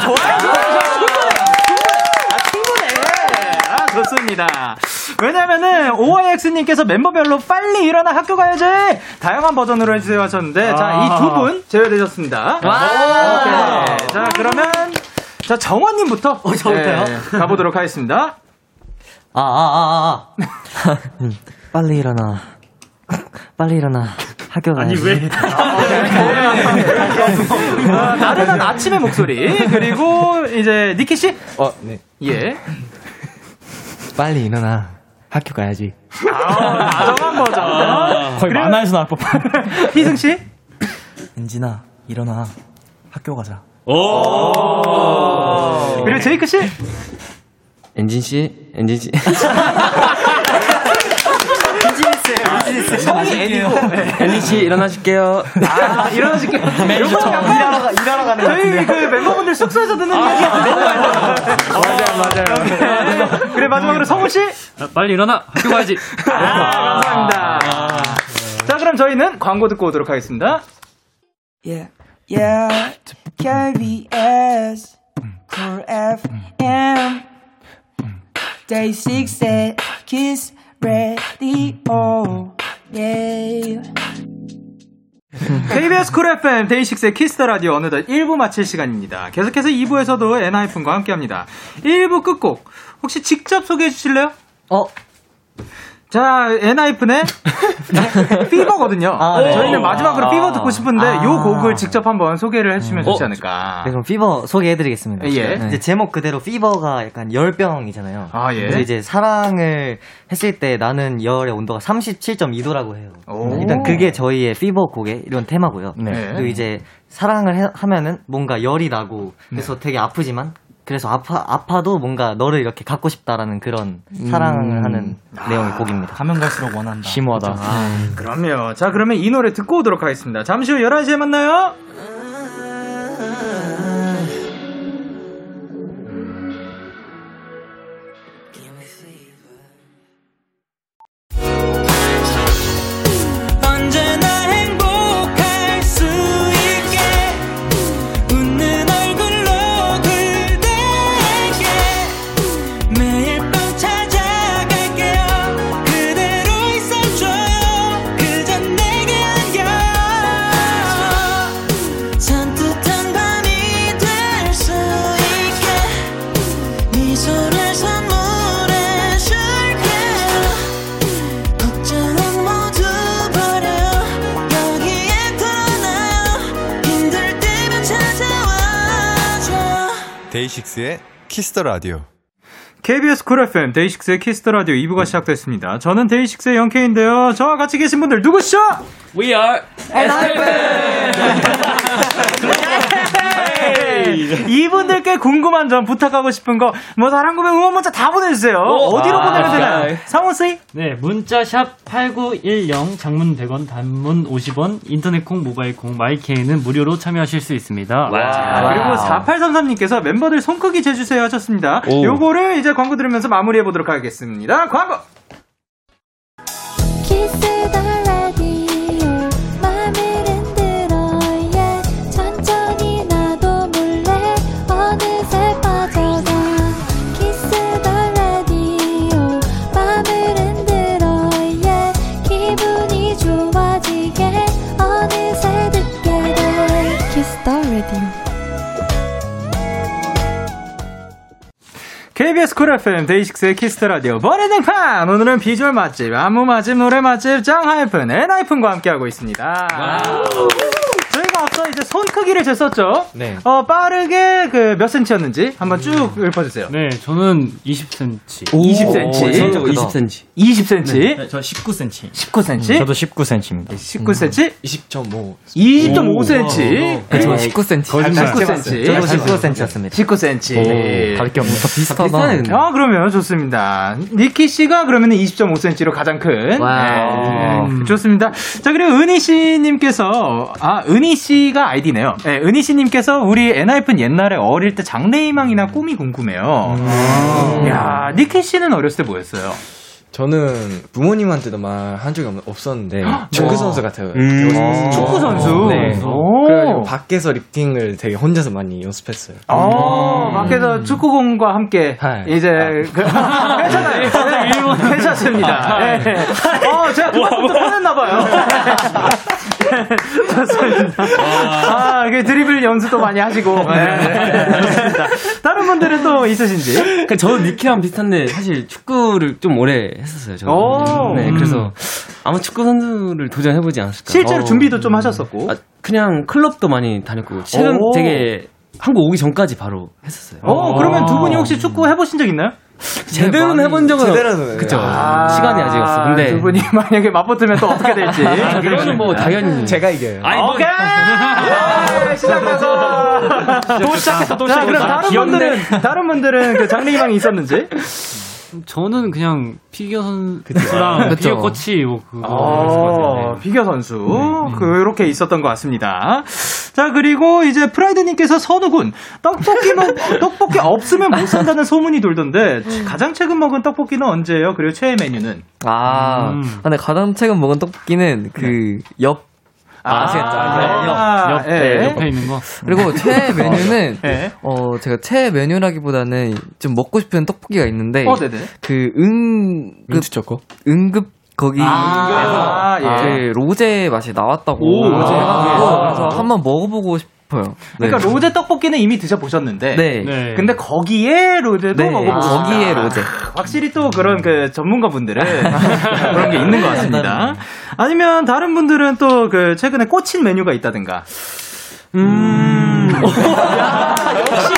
좋습니다. 왜냐면은, OIX님께서 멤버별로 빨리 일어나 학교 가야지! 다양한 버전으로 해주세요 하셨는데, 자, 이 두 분 제외되셨습니다. 오케이. 자, 그러면, 자, 정원님부터. 저부터요? 예, 가보도록 하겠습니다. 아, 아, 아, 아. 음, 빨리 일어나. 빨리 일어나. 학교 가야지. 아니, 왜? 아, 나른한 아침의 목소리. 그리고, 이제, 니키 씨? 어, 네. 예. 빨리 일어나. 학교 가야지. 아, 다정한 버전. 거의 만화에서 나올 법한. 희승씨? 엔진아, 일어나. 학교 가자. 그리고 제이크 씨? 엔진 씨, 엔진 씨. 성이 애니고. 엔진 씨 일어나실게요. 아, 일어나실게요. 매니저 일하러, 일하러 가는 것 저희. 그 멤버분들 숙소에서 듣는 얘기 맞아요, 맞아요. 그래, 마지막으로 성우씨? 아, 빨리 일어나. 학교 가야지. 아, 감사합니다. 자, 그럼 저희는 광고 듣고 오도록 하겠습니다. Yeah, yeah, KBS, Cool FM, Day 6의 Kiss the Radio, yeah. KBS Cool FM 데이식스의 Kiss the Radio 어느덧 1부 마칠 시간입니다. 계속해서 2부에서도 엔하이픈과 함께 합니다. 1부 끝곡 혹시 직접 소개해 주실래요? 어, 자, 엔하이픈의 Fever거든요. 아, 네. 저희는 마지막으로 아. Fever 듣고 싶은데 아. 요 곡을 직접 한번 소개를 해주시면 좋지 어, 않을까. 네, 그럼 Fever 소개해드리겠습니다. 예. 이제 제목 그대로 Fever가 약간 열병이잖아요. 아, 예. 그래서 이제 사랑을 했을 때 나는 열의 온도가 37.2도라고 해요. 오. 일단 그게 저희의 Fever 곡의 이런 테마고요. 네. 그리고 이제 사랑을 해- 하면은 뭔가 열이 나고 그래서 되게 아프지만 그래서 아파 아파도 뭔가 너를 이렇게 갖고 싶다라는 그런 사랑을 하는 내용의 곡입니다. 가면 갈수록 원한다. 심오하다. 그럼요. 자, 그러면 이 노래 듣고 오도록 하겠습니다. 잠시 후 11시에 만나요. Kiss the Radio. KBS Cool FM 데이식스의 Kiss the Radio 2부가 시작됐습니다. 저는 데이식스의 Young K인데요. 저와 같이 계신 분들 누구시죠? We are 이 분들께 궁금한 점 부탁하고 싶은 거 뭐 다른 거면 응원 문자 다 보내주세요. 어디로 아, 보내면 되나요? 네. 성훈 씨? 네, 문자 샵 8910 장문 100원 단문 50원 인터넷 콩 모바일 콩 my K는 무료로 참여하실 수 있습니다. 아, 그리고 4833님께서 멤버들 손 크기 재주세요 하셨습니다. 오. 요거를 이제 광고 들으면서 마무리해 보도록 하겠습니다. 광고! 키스 더 KBS Cool FM 데이식스의 Kiss the Radio 본인등판 오늘은 비주얼 맛집 안무 맛집 노래 맛집 짱하이픈 엔하이픈과 함께하고 있습니다. 저희가 앞서 이제 손 크기를 쟀었죠. 네. 어 빠르게 그 몇 센치였는지 한번 쭉 읊어주세요. 네, 저는 20cm. 20cm. 진짜 20cm. 20cm. 네, 저 19cm. 19cm. 저도 19cm입니다. 19cm. 20.5. 20.5cm. 네, 저 19cm. 거짓말. 19cm. 저도 19cm였습니다. 19cm. 다를 게 없네. 비슷하다. 아, 그러면 좋습니다. 니키 씨가 그러면 20.5cm로 가장 큰. wow. 네, 좋습니다. 자, 그리고 은희 씨님께서, 아, 은희 씨가 아이디네요. 네, 은희 씨님께서 우리 엔하이픈 옛날에 어릴 때 장래희망이나 꿈이 궁금해요. 야 니키 씨는 어렸을 때 뭐였어요? 저는 부모님한테도 말한 적이 없- 없었는데 축구 선수 같아요. 음. 축구 선수? 네. 오. 그래가지고 밖에서 리프팅을 되게 혼자서 많이 연습했어요. 어, 밖에서 축구공과 함께 이제 그, 괜찮아요. 네, 괜찮습니다. 네. 어, 제가 그만큼 또 편했나 봐요. 좋습니다. 아, 그 드리블 연습도 많이 하시고. 네. 좋습니다. 다른 분들은 또 있으신지? 그러니까 저도 니키랑 비슷한데 사실 축구를 좀 오래 했었어요. 저는. 오. 네, 음. 그래서 아마 축구 선수를 도전해보지 않았을까. 실제로 어. 준비도 좀 하셨었고. 아, 그냥 클럽도 많이 다녔고 최근 오. 되게 한국 오기 전까지 바로 했었어요. 어, 그러면 두 분이 혹시 축구 해보신 적 있나요? 제대로는 해본 적은 제대로는 그쵸. 아, 시간이 아직 없어. 근데 두 분이 만약에 맞붙으면 또 어떻게 될지. 아, 그거는 뭐 당연히 제가 이겨요. 뭐- 오케이! 시작해서 또 시작했어, 또 자, 그럼 시작했어. 다른. 분들은 다른 분들은 그 장래희망이 있었는지. 저는 그냥 피겨 선수랑. 피겨 코치 뭐 그거 어, 피겨 선수 그렇게 있었던 것 같습니다. 자 그리고 이제 프라이드님께서 선우군 떡볶이는 떡볶이 없으면 못 산다는 소문이 돌던데 가장 최근 먹은 떡볶이는 언제예요? 그리고 최애 메뉴는 아, 음. 근데 가장 최근 먹은 떡볶이는 그 옆. 아, 아시겠죠? 아, 옆, 옆, 예. 네, 옆에 있는 거. 그리고 최애 메뉴는 예. 어 제가 최애 메뉴라기보다는 좀 먹고 싶은 떡볶이가 있는데 어. 그 응급 민트 초코? 응급 거기 아, 에서 예. 그 로제 맛이 나왔다고 오, 아. 그래서 한번 먹어보고 싶 어요. 그러니까 로제 떡볶이는 이미 드셔보셨는데. 네. 네. 근데 거기에 로제도 네, 먹어보고 싶다. 거기에 로제. 확실히 또 그런 그 전문가분들은 그런 게 있는 것 같습니다. 아니면 다른 분들은 또 그 최근에 꽂힌 메뉴가 있다든가. 음. 야, 역시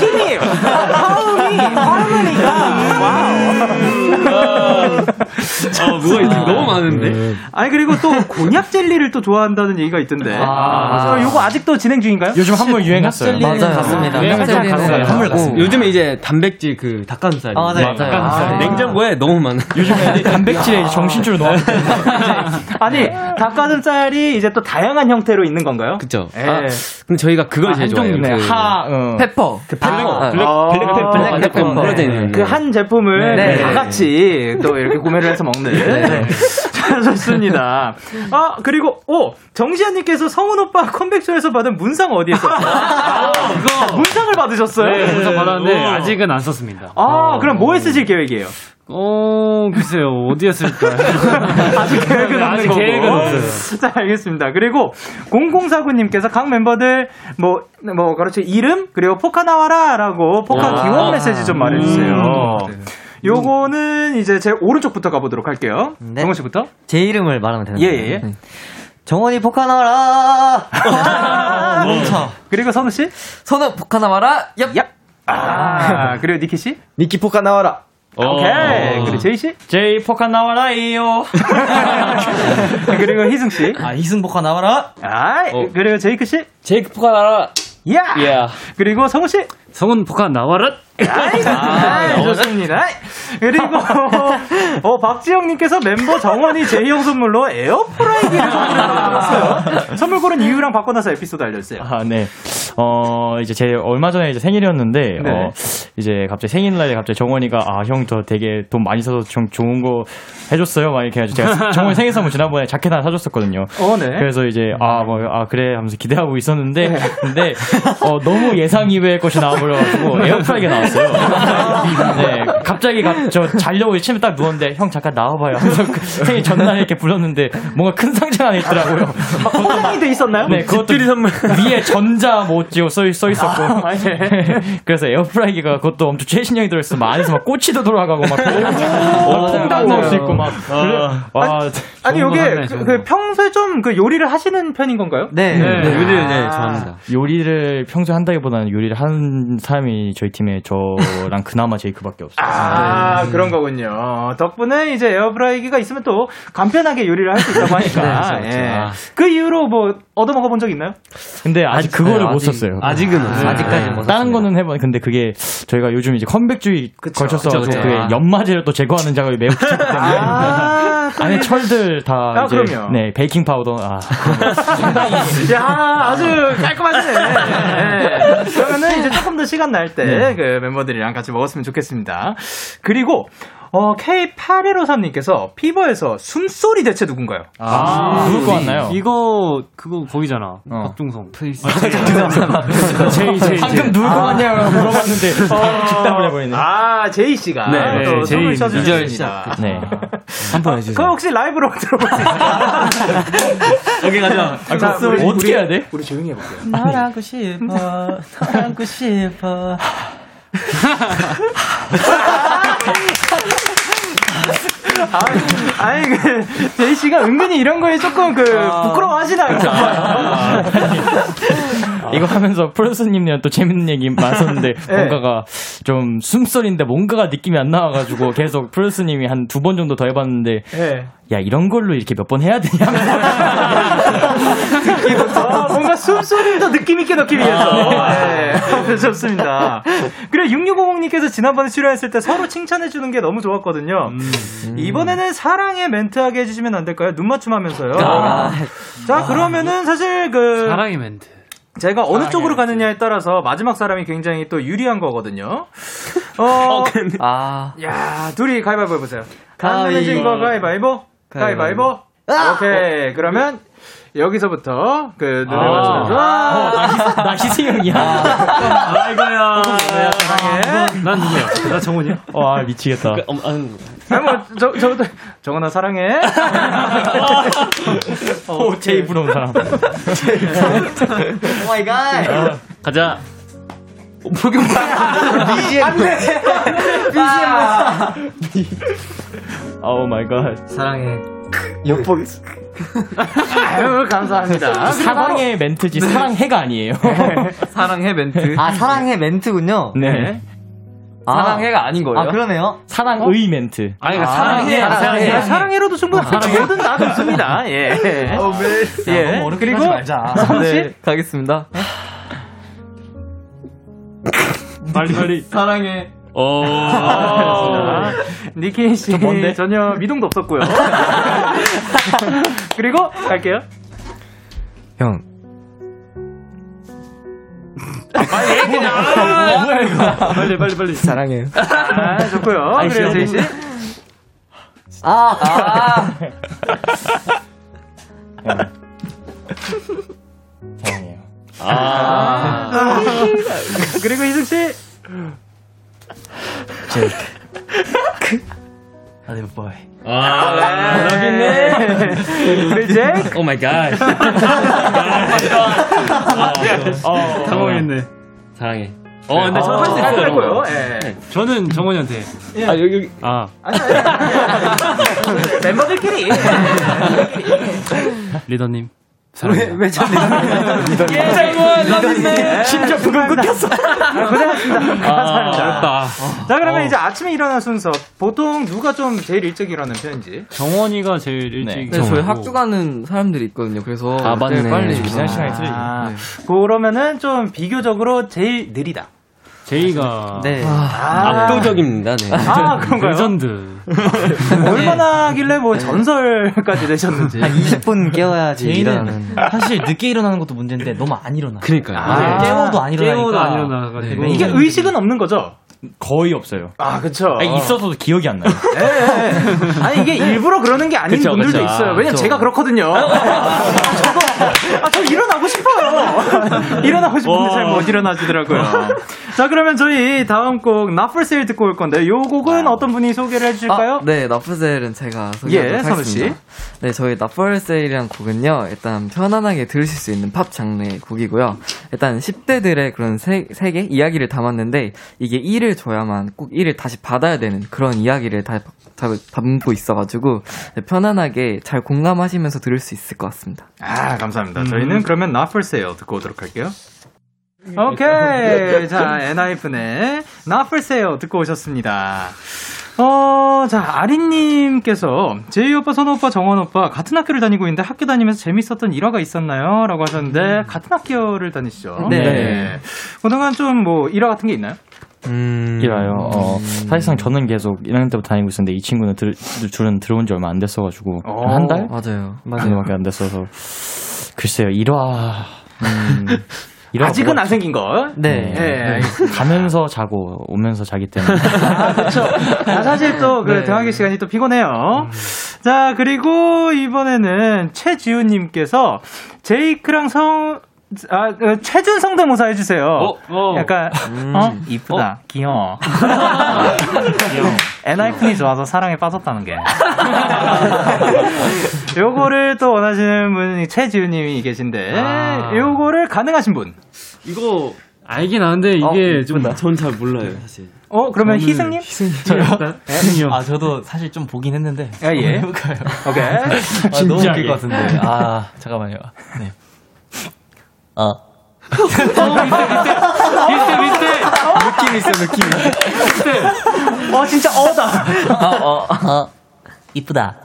팀이에요. 하우미, 하우미가. wow. 어, 뭐가 있지? 너무 많은데? 아니 그리고 또 곤약 젤리를 또 좋아한다는 얘기가 있던데. 아. 아, 요거 아직도 진행 중인가요? 요즘 한번 유행했어요. 맞아요. 갔습니다. 유행했어요. 갔어요. 한물 갔어요. 요즘에 이제 단백질 그 닭가슴살. 아, 네. 닭가슴살. 아. 냉장고에 너무 많아. 요즘에 단백질에 정신줄 놓아. 아니 닭가슴살이 이제 또 다양한 형태로 있는 건가요? 그쵸. 예. 아, 근데 저희가 그걸 아, 제일 한 좋아해요. 그 하, 어. pepper. 그 black, pepper. Black, 아. black pepper. Black black pepper pepper. 뿌려져 있는. 그러한 제품을 네. 다 같이 또 이렇게 구매를 해서 먹는. 네. 자, 좋습니다. 아, 그리고, 오! 정지현님께서 성훈 오빠 컴백쇼에서 받은 문상 어디에서? 아, 이거. 문상을 받으셨어요? 네, 문상 받았는데 오. 아직은 안 썼습니다. 아, 그럼 뭐에 쓰실 계획이에요? 어, 글쎄요. 어디에 쓸까요? 아직 계획은 없는 아직 거고. 계획은 없어요. 자, 알겠습니다. 그리고 0049님께서 각 멤버들 뭐, 뭐, 그렇죠. 이름, 그리고 포카 나와라! 라고 포카 와. 기원 메시지 좀 말해주세요. 음. 요거는 이제 제 오른쪽부터 가보도록 할게요. 네. 정원 씨부터? 제 이름을 말하면 되나요? 예, 예. 정원이 포카 나와라! 멈춰. 그리고 선우 씨? 선우 포카 나와라! 얍! 얍! 아, 그리고 니키 씨? 니키 포카 나와라. 오케이. 그리고 제이 씨? 제이 포카 나와라이요. 그리고 희승 씨? 아, 희승 포카 나와라! 아, 그리고 제이크 씨? 제이크 포카 나와라! 야! 예. 그리고 성우 씨? 성훈 포카 나와라! 아이, 아이, 좋습니다. 그리고 어, 박지영님께서 멤버 정원이 제이형 선물로 에어프라이기를 선물했어요. 선물 고른 이유랑 바꿔놔서 에피소드 알려주세요. 아, 네. 어, 이제 제 얼마 전에 이제 생일이었는데, 네. 어, 이제 갑자기 생일날에 갑자기 정원이가, 아, 형 저 되게 돈 많이 써서 좀 좋은 거 해줬어요. 막 이렇게 해가지고 제가 정원이 생일 선물 지난번에 자켓 하나 사줬었거든요. 어, 네. 그래서 이제, 아, 뭐, 아, 그래 하면서 기대하고 있었는데, 근데, 어, 너무 예상 이외의 것이 나와버려가지고 에어프라이기가 나왔어요. 네. 갑자기 가, 저 자려고 침에 딱 누웠는데, 형 잠깐 나와봐요. 하면서 그 생일 전날에 이렇게 불렀는데, 뭔가 큰 상자 안에 있더라고요. 포장이 돼 있었나요? 네, 그것도 선물. 위에 전자 뭐 어찌고 써, 써 있었고. 아, 네. 그래서 에어프라이기가 그것도 엄청 최신형이 들어있어. 막 안에서 막 꼬치도 돌아가고 막. 오. 통닭 넣을 수 있고 막. 그래. 와. 아니, 요게 그, 그 거. 평소에 좀 그 요리를 하시는 편인 건가요? 네. 요리를 네, 좋아합니다. 요리를 평소에 한다기보다는 요리를 하는 사람이 저희 팀에 저랑 그나마 제이크밖에 없어요. 아, 그런 거군요. 덕분에 이제 에어프라이기가 있으면 또 간편하게 요리를 할 수 있다고 하니까. 네, 그렇죠, 예. 아. 그 이후로 뭐 얻어먹어 본 적 있나요? 근데 아직 그거를 네, 못아 직- 썼어요. 아직은 없어요. 아직까지는 못 다른 거는 해봤. 근데 그게 저희가 요즘 이제 컴백주의 그쵸. 그게 아. 연마제를 또 제거하는 작업이 매우 귀찮기 때문에 아, 또 안에 이게- 철들 다 아, 이제 그럼요. 네 베이킹 파우더 아 야, 아주 깔끔하시네. 네. 그러면은 이제 조금 더 시간 날때 네. 그 멤버들이랑 같이 먹었으면 좋겠습니다. 그리고 어, K8153님께서 피버에서 숨소리 대체 누군가요? 아, 누구 거 왔나요? 이거, 그거, 거기잖아. 박종성. 죄송합니다. 제이, 제이, 방금. 누구 거 아. 왔냐고 물어봤는데 어, 직답을 해버리네. 아, 제이 씨가 네, 또 네, 제이 쳐주셨습니다. 네. 한번 해주세요. 그거 혹시 라이브로 있어요? 여기 가자. 자, 자, 우리, 어떻게 우리- 해야 돼? 우리 조용히 해볼게요. 널 안고 싶어, 널 안고 싶어. 아니, 아니, 그, 제이 씨가 은근히 이런 거에 조금 그, 부끄러워하시나 봐요. 이거 하면서 프로스님이랑 또 재밌는 얘기 많았었는데 네. 뭔가가 좀 숨소리인데 뭔가가 느낌이 안 나와가지고 계속 프로스님이 한 두 번 정도 더 해봤는데 네. 야 이런 걸로 이렇게 몇 번 해야 되냐 아, 뭔가 숨소리를 더 느낌 있게 넣기 위해서. 네. 좋습니다. 그리고 6650님께서 지난번에 출연했을 때 서로 칭찬해 주는 게 너무 좋았거든요. 이번에는 사랑의 멘트하게 해주시면 안 될까요? 눈 맞춤 하면서요. 아. 자, 그러면은 사실 그. 사랑의 멘트. 제가 어느 쪽으로 가느냐에 따라서 마지막 사람이 굉장히 또 유리한 거거든요. 어, 아. 야, 둘이 가위바위보 해보세요. 가위. 안내진과 가위바위보? 가위바위보? 오케이. 그러면 여기서부터 그 눈을 아. 맞추면서. 어, 나 희- 나 희승형이야. 아이고야. 사랑해. 난 누구야? 나 성훈이야? 와 미치겠다. 그, 음, 음, 아, 뭐, 저, 저, 정원아 사랑해. 오, 제일 부러운 사람. Oh my God. 가자. BGM. 안 돼. BGM. Oh my God. 사랑해. 역복. 아유, 감사합니다. 사랑의 멘트지 사랑해가 아니에요. 사랑해 멘트. 아 사랑해 멘트군요. 네. 사랑해가 아닌 거예요? 아 그러네요. 사랑의 멘트. 아니, 아, 사랑해. 아, 사랑해. 아, 사랑해로도 충분하죠. 뭐든 다 좋습니다. 예. 어, 예. 너무 어렵게 그리고 하지 말자. 네, 가겠습니다. 빨리, 빨리. 사랑해. 오. 아, 니키 씨 뭔데? 전혀 미동도 없었고요. 그리고 갈게요. 형. 뭐야, 이거. 빨리, 빨리, 빨리. 사랑해요. 아, 좋고요. 아이, 그래요, 제이 씨. 아. 아. 사랑해요. 아. 그리고 희승 씨. 아네 보이. 아, 여기 있네. 그래, 제. Oh my God. 어, 당황했네. 사랑해. 어, 근데 저 할수 있어요. 할거고요 예. 네. 저는 정원이한테. 예. 아, 여기, 여기. 아. 멤버들끼리. 리더님. 사랑해요. 왜 저리 심지어 브금 끊겼어. 고생하셨습니다. 감사합니다. 어렵다. 자, 그러면 어. 이제 아침에 일어난 순서. 보통 누가 좀 제일 일찍 일어나는 편인지. 정원이가 제일 일찍. 네, 저희 일어나고. 학교 가는 사람들이 있거든요. 그래서 아, 맞네. 빨리 비슷한 시간이. 틀리죠. 아, 네. 그러면은 좀 비교적으로 제일 느리다. 제이가. 네. 아, 압도적입니다. 네. 아, 그런가요? 레전드. 얼마나 하길래 뭐 전설까지 되셨는지. 한 20분 깨워야지 제이는 일어나는. 사실 늦게 일어나는 것도 문제인데 너무 안 일어나. 그러니까요. 아, 깨워도 안 일어나니까. 깨워도 안 일어나가지고. 네, 이게 의식은 없는 거죠? 거의 없어요. 아, 그쵸. 아니, 있어서도 기억이 안 나요. 예, 예. 아니, 이게 일부러 그러는 게 아닌 그쵸, 분들도 그쵸. 있어요. 왜냐면 그쵸. 제가 그렇거든요. 저도, 아, 저 일어나고 싶어요. 일어나고 싶은데 잘 못 일어나시더라고요. 자, 그러면 저희 다음 곡, Not for Sale 듣고 올 건데, 요 곡은 어떤 분이 소개를 해주실까요? 아, 네, 나프셀은 제가 소개하도록 예, 하겠습니다. 네, 저희 나프셀이란 곡은요, 일단 편안하게 들으실 수 있는 팝 장르의 곡이고요. 일단 10대들의 그런 세, 세계 이야기를 담았는데, 이게 1을 줘야만 꼭 1을 다시 받아야 되는 그런 이야기를 다, 다 담고 있어가지고, 네, 편안하게 잘 공감하시면서 들을 수 있을 것 같습니다. 아, 감사합니다. 저희는 그러면 Not for Sale 듣고 오도록 할게요. 오케이. 자, 엔하이픈의 Not for Sale 듣고 오셨습니다. 어, 자, 아린님께서 제이 오빠, 선우 오빠, 정원 오빠 같은 학교를 다니고 있는데 학교 다니면서 재밌었던 일화가 있었나요? 라고 하셨는데 같은 학교를 다니시죠? 네. 그동안 좀 뭐 일화 같은 게 있나요? 음. 이라요. 어, 사실상 저는 계속 1학년 때부터 다니고 있었는데 이 친구는 들, 둘은 들어온 지 얼마 안 됐어가지고 어. 한 달? 맞아요. 정도밖에 안 됐어서 글쎄요 일화 음, 일화가 아직은 뭐가 안 생긴 거. 네. 네. 가면서 자고 오면서 자기 때문에 아, 사실 또그 네. 대화기 시간이 또 피곤해요. 자, 그리고 이번에는 최지훈 님께서 제이크랑 성, 아, 어, 최준 성대모사 해주세요. 어. 약간, 어? 이쁘다. 귀여워. 엔하이픈이 좋아서 사랑에 빠졌다는 게. 요거를 또 원하시는 분이 최지훈님이 계신데, 아. 요거를 가능하신 분. 이거 알긴 아는데 이게 좀전잘 몰라요 사실. 어, 그러면 저는 희승님? 희승이요. 아 저도 사실 좀 보긴 했는데. 아, 예. 해볼까요? 오케이. 아, 너무 웃길 것 같은데. 아 잠깐만요. 네. 어. 비슷해 비슷해. 느낌 있어 느낌. 어, 진짜 어다. 어, 어, 이쁘다.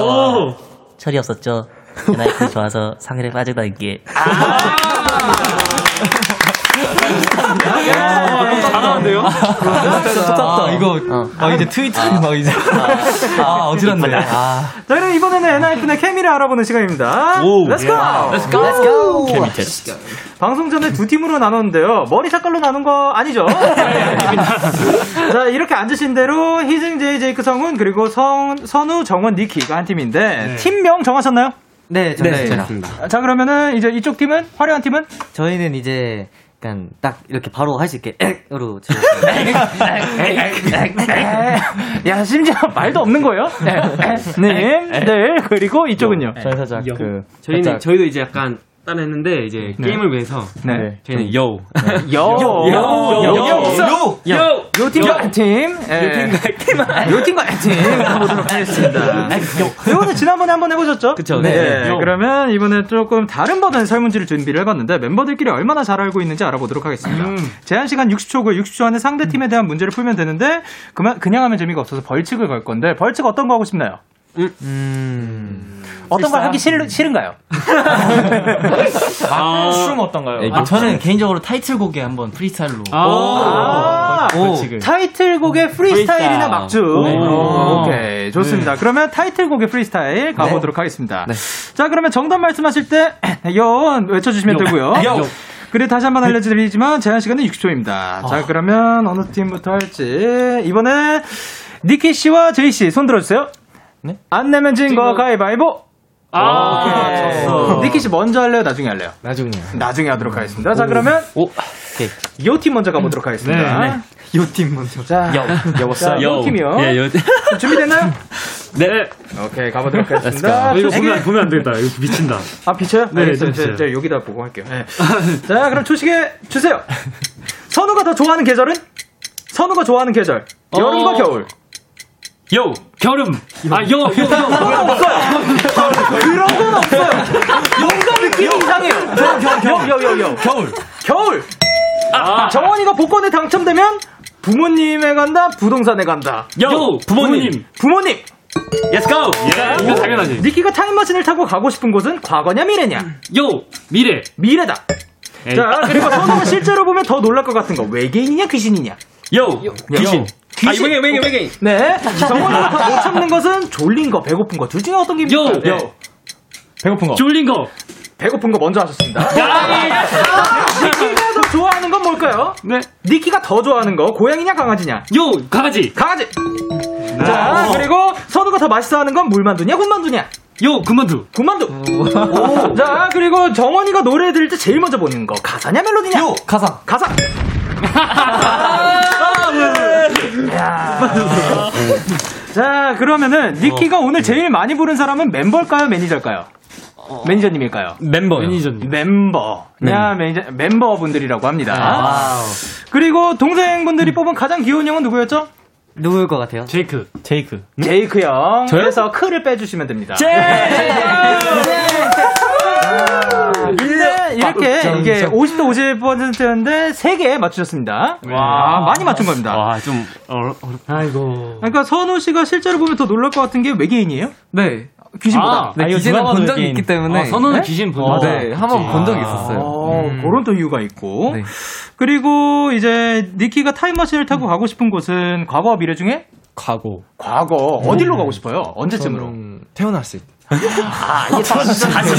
오. 철이 없었죠. 나이프 좋아서 상해를 빠지다는 게. 잘하는데요? 똑같다. 이거 막 이제 트위터에 막 이제 아 어지럽네. 아. 자, 그럼 이번에는 엔하이픈의 케미를 알아보는 시간입니다. 오. Let's go! Let's go! Let's go! 케미 테스트 방송 전에 두 팀으로 나눴는데요. 머리 색깔로 나눈 거 아니죠? 자, 이렇게 앉으신 대로 희승, 제이, 제이크, 성훈, 그리고 성, 선우, 정원, 니키가 한 팀인데, 팀명 정하셨나요? 네, 정했습니다. 자, 그러면은 이제 이쪽 팀은? 화려한 팀은? 저희는 이제 약간 딱 이렇게 바로 할 수 있게 액으로 야, 심지어 말도 없는 거예요? 네. 네. 그리고 이쪽은요? 저희 살짝 그 저희는 저희도 이제 약간 따냈는데 이제 네. 게임을 위해서 네. 저희는 요. 요, 요, 요, 요, 없어. 요, 요, 요 팀과 한 팀. 요 팀과 요 팀과 한 팀. 가보도록 하겠습니다. 요거는 지난번에 한번 해보셨죠? 그쵸, 네. 네. 요. 그러면 이번에 조금 다른 버전의 설문지를 준비를 해봤는데 멤버들끼리 얼마나 잘 알고 있는지 알아보도록 하겠습니다. 제한 시간 60초고요. 60초 안에 상대 팀에 대한 문제를 풀면 되는데 그만 그냥 하면 재미가 없어서 벌칙을 걸 건데 벌칙 어떤 거 하고 싶나요? 어떤 걸 하기 싫, 싫은가요? 아, 춤 어떤가요? 아, 저는 개인적으로 타이틀곡에 한번 프리스타일로. 아, 오, 벌 칙을. 타이틀곡의 프리스타일이나 프리스타일. 막춤. 네. 오, 오케이. 좋습니다. 그러면 타이틀곡의 프리스타일 가보도록 하겠습니다. 자, 그러면 정답 말씀하실 때, 연 외쳐주시면 요. 되고요. 요. 그리고 다시 한번 알려드리지만 제한 시간은 60초입니다. 자, 그러면 어느 팀부터 할지. 이번에 니키 씨와 제이 씨 손 들어주세요. 네? 안 내면 진거 가위바위보. 아, 오케이. 졌어. 니키 씨 먼저 할래요? 나중에 할래요? 나중에. 나중에 하도록 하겠습니다. 자, 그러면 요팀 먼저 가보도록 하겠습니다. 네, 네. 요팀 먼저. 자, 요. 자, 요 팀이요. 예, 요. 준비됐나요? 네. 오케이, 가보도록 하겠습니다. 어, 이거 보면, 보면 안 되겠다. 이거 미친다. 아, 비쳐요? 네, 비쳐요. 저, 저 여기다 보고 할게요. 네. 자, 그럼 초식에 주세요. 선우가 더 좋아하는 계절은? 선우가 좋아하는 계절. 여름과 어. 겨울. 요! 겨름! 아, 요! 요! 요! 그런 건 없어요. 그런 건 없어요. 뭔가 느낌이 이상해요. 요, 요, 요, 요. 겨울. 겨울. 아, 정원이가 복권에 당첨되면 부모님에 간다, 부동산에 간다. 요! 부모님! 부모님. Let's go! 예, 이거 당연하지. 니키가 타임머신을 타고 가고 싶은 곳은 과거냐 미래냐? 요! 미래! 미래다. 에이. 자, 그리고 선우가 실제로 보면 더 놀랄 것 같은 거 외계인이냐 귀신이냐? 요! 귀신! 아, 귀신. 외계인, 외계인, 외계인! 네. 정원이가 더못 참는 것은 졸린 거, 배고픈 거 둘 중에 어떤 게 요! 있을까요? 요! 배고픈 거. 졸린 거! 배고픈 거 먼저 하셨습니다. 야! 니키가 더 좋아하는 건 뭘까요? 네. 니키가 더 좋아하는 거 고양이냐 강아지냐? 요! 강아지! 강아지. 자, 그리고 선우가 더 맛있어 하는 건 물만두냐 군만두냐? 요! 군만두! 군만두. 오. 자, 그리고 정원이가 노래 들을 때 제일 먼저 보는 거 가사냐 멜로디냐? 요! 가사. 가사. 야. 자, 그러면은 니키가 오늘 제일 많이 부른 사람은 멤버일까요, 매니저일까요? 매니저님일까요? 멤버요. 매니저님. 멤버. 야, 매니저, 멤버분들이라고 합니다. Wow. 그리고 동생분들이 뽑은 가장 귀여운 형은 누구였죠? 누구일 것 같아요? 제이크. 제이크. 제이크 형. 저요? 그래서 크를 빼주시면 됩니다. 근 데 이렇게 이게 50대 50%였는데 3개 맞추셨습니다. 와, 많이 맞춘 겁니다. 와, 좀, 어려. 아이고. 그러니까 선우 씨가 실제로 보면 더 놀랄 것 같은 게 외계인이에요? 네. 귀신보다. 아, 네, 아, 귀신은 본 적이. 있기 때문에. 아, 선우는 네? 귀신 본 어, 적. 네, 한 번 본 적이 있었어요. 어, 그런 또 이유가 있고. 네. 그리고 이제 니키가 타임머신을 타고 가고 싶은 곳은 과거와 미래 중에 과거. 과거 어디로 가고 싶어요? 언제쯤으로? 태어났을 때. 아, 이게 다시 다시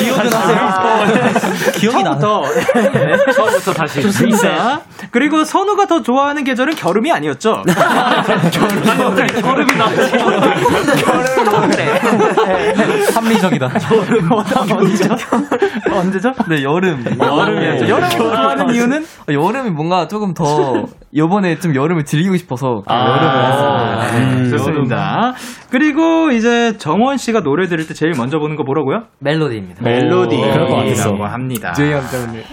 기억은 하세요. 기억이 나. 처음부터 처음부터 다시. 좋습니다. 그리고 선우가 더 좋아하는 계절은 겨름이 아니었죠? 아니, 어떻게 겨름이 나왔지? 합리적이다. 언제죠? 언제죠? 네, 여름. 여름이었죠. 여름을 좋아하는 이유는 어, 여름이 뭔가 조금 더 요번에 좀 여름을 즐기고 싶어서 여름을 했습니다. 음, 좋습니다. 그리고 이제 정원 씨가 노래 들을 때 제일 먼저 보는 거 뭐라고요? 멜로디입니다. 그럴 것 같았어. 멜로디라고 합니다. 제이언 때문에.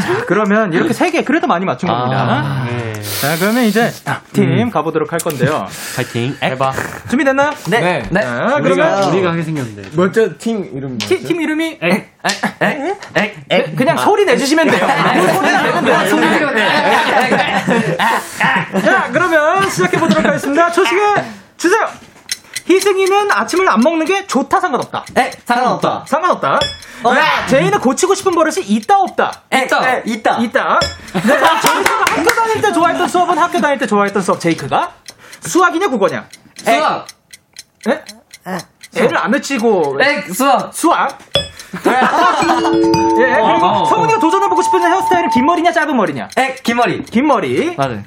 자, 그러면 이렇게 세 개, 그래도 많이 맞춘 겁니다. 네. 자, 그러면 이제 팀 가보도록 할 건데요. 파이팅. 해봐. 준비됐나요? 네. 네. 자, 그러면 우리가 하게 생겼는데. 먼저 팀 이름 팀, 팀 이름이 에? 에, 그냥 소리 내주시면 돼요. 소리 내면 돼요. 소리 내면 돼요. 자, 그러면 시작해 보도록 하겠습니다. 초식에 주세요. 희승이는 아침을 안 먹는 게 좋다 상관없다. 에, 상관없다. 상관없다. 네, 제이는 고치고 싶은 버릇이 있다 없다. 에, 에, 있다. 있다. 네, 제이크가 학교 다닐 때 좋아했던 수업은 학교 다닐 때 좋아했던 수업. 제이크가 수학이냐 국어냐? 수학. 에? 애를 안 외치고 에, 수학. 수학. 네. 예, 그리고 성훈이가 도전해보고 싶은 헤어스타일은 긴 머리냐 짧은 머리냐? 에, 긴 머리. 긴 머리. 맞아요.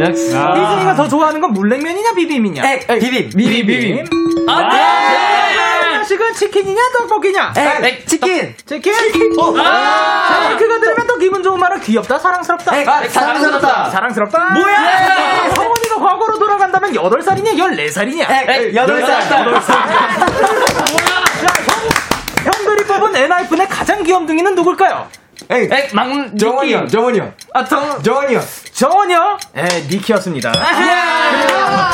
역시. 희승이가 더 좋아하는 건 물냉면이냐 비빔이냐? 에, 비빔. 비빔. 아, 네. 음식은 치킨이냐 떡볶이냐? 에, 치킨. 치킨. 어. 자, 그가 들으면 또 기분 좋은 말은 귀엽다, 사랑스럽다. 에, 사랑스럽다. 사랑스럽다. 뭐야? 성훈이가 과거로 돌아간다면 8살이냐, 14살이냐? 에, 여덟 살. 형들이 뽑은 엔하이픈의 가장 귀염둥이는 누굴까요? 에이, 에, 막 정원이 형, 정원이 형. 아, 정, 정원이 형. 정원이 형? 에, 니키였습니다.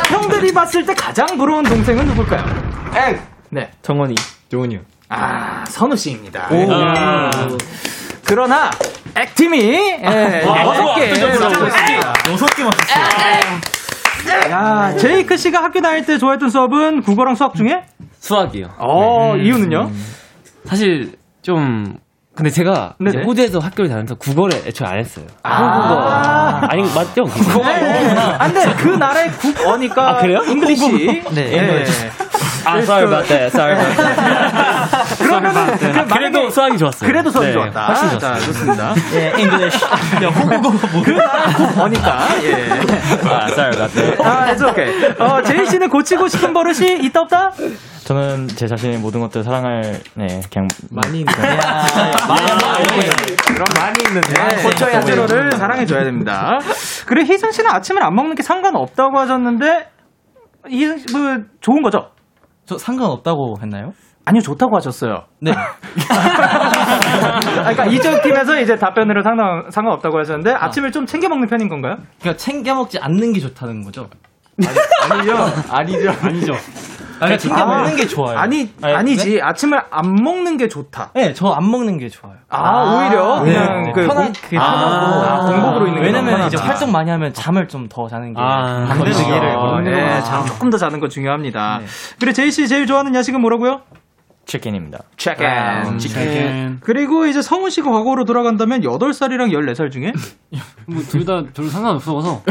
형들이 봤을 때 가장 부러운 동생은 누굴까요? 에이, 네. 정원이. 정원이 형. 아, 선우 씨입니다. 오. 아. 그러나, 액팀이, 예, 여섯 개. 여섯 개 맞췄어요. 야, 제이크 씨가 학교 다닐 때 좋아했던 수업은 국어랑 수학 중에? 수학이요. 어, 이유는요? 사실 좀 근데 제가. 호주에서 학교를 다니면서 국어를 애초에 안 했어요. 아. 한국어 아니 맞죠? 아, 근데 그 나라의 국어니까. 아, 그래요? English. 네, 예. 아, sorry about that. Sorry about that. 그러면은, 그 아, 그래도 수학이 좋았어요. 그래도 수학이 네, 좋았다. 훨씬 자, 좋았어요. 좋습니다. 예, English. 야, 호국어 뭐. 그 나라 국어니까. 예. 아, sorry about that. 아, it's okay. 어, 제이 씨는 고치고 싶은 버릇이 있다 없다? 저는 제 자신의 모든 것들을 사랑할 네 그냥 많이 있네. 그럼 많이 있는데. 아, 고쳐야 돼요. 를 사랑해 줘야 됩니다. 그래, 희승 씨는 아침을 안 먹는 게 상관없다고 하셨는데, 희승 씨, 뭐, 좋은 거죠? 저 상관없다고 했나요? 아니요, 좋다고 하셨어요. 네. 아, 그러니까 이쪽 팀에서 이제 답변으로 상관, 상관없다고 하셨는데, 아침을 좀 챙겨 먹는 편인 건가요? 그러니까 챙겨 먹지 않는 게 좋다는 거죠. 아니 죠. 아니죠. 아니죠. 아니, 챙겨 아, 먹는 게 좋아요. 아니, 아니, 아니 지. 아침을 안 먹는 게 좋다. 네, 저 안 먹는 게 좋아요. 아, 오히려 네. 그냥 네. 그 편한 공- 그게 아, 편하고 공복으로 있는 게 왜냐면 이제. 활동 많이 하면 잠을 좀 더 자는 게 아, 안 되는 그렇죠. 게 네, 잠 조금 더 자는 거 중요합니다. 그래 제이 씨 제일 좋아하는 야식은 뭐라고요? 치킨입니다. 치킨. 음, 치킨. 그리고 이제 성훈 씨가 과거로 돌아간다면 8살이랑 14살 중에 뭐 둘 다 별로 상관없어서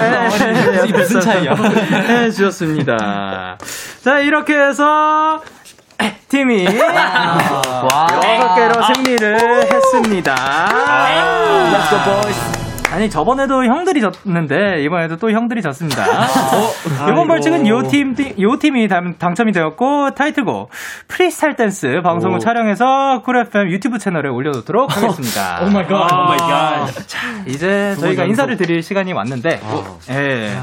네, 무슨 차이야? 네, 주셨습니다. 자, 이렇게 해서 팀이 여섯 개로 승리를 했습니다. Let's go boys. 아니 저번에도 형들이 졌는데 이번에도 또 형들이 졌습니다. 이번 벌칙은 요 팀, 요 팀이 당- 당첨이 되었고 타이틀곡 프리스타일 댄스 방송을 오. 촬영해서 쿨 FM 유튜브 채널에 올려놓도록 하겠습니다. Oh my God. Oh my God. 이제 두 저희가 번 인사를. 드릴 시간이 왔는데, 아. 예.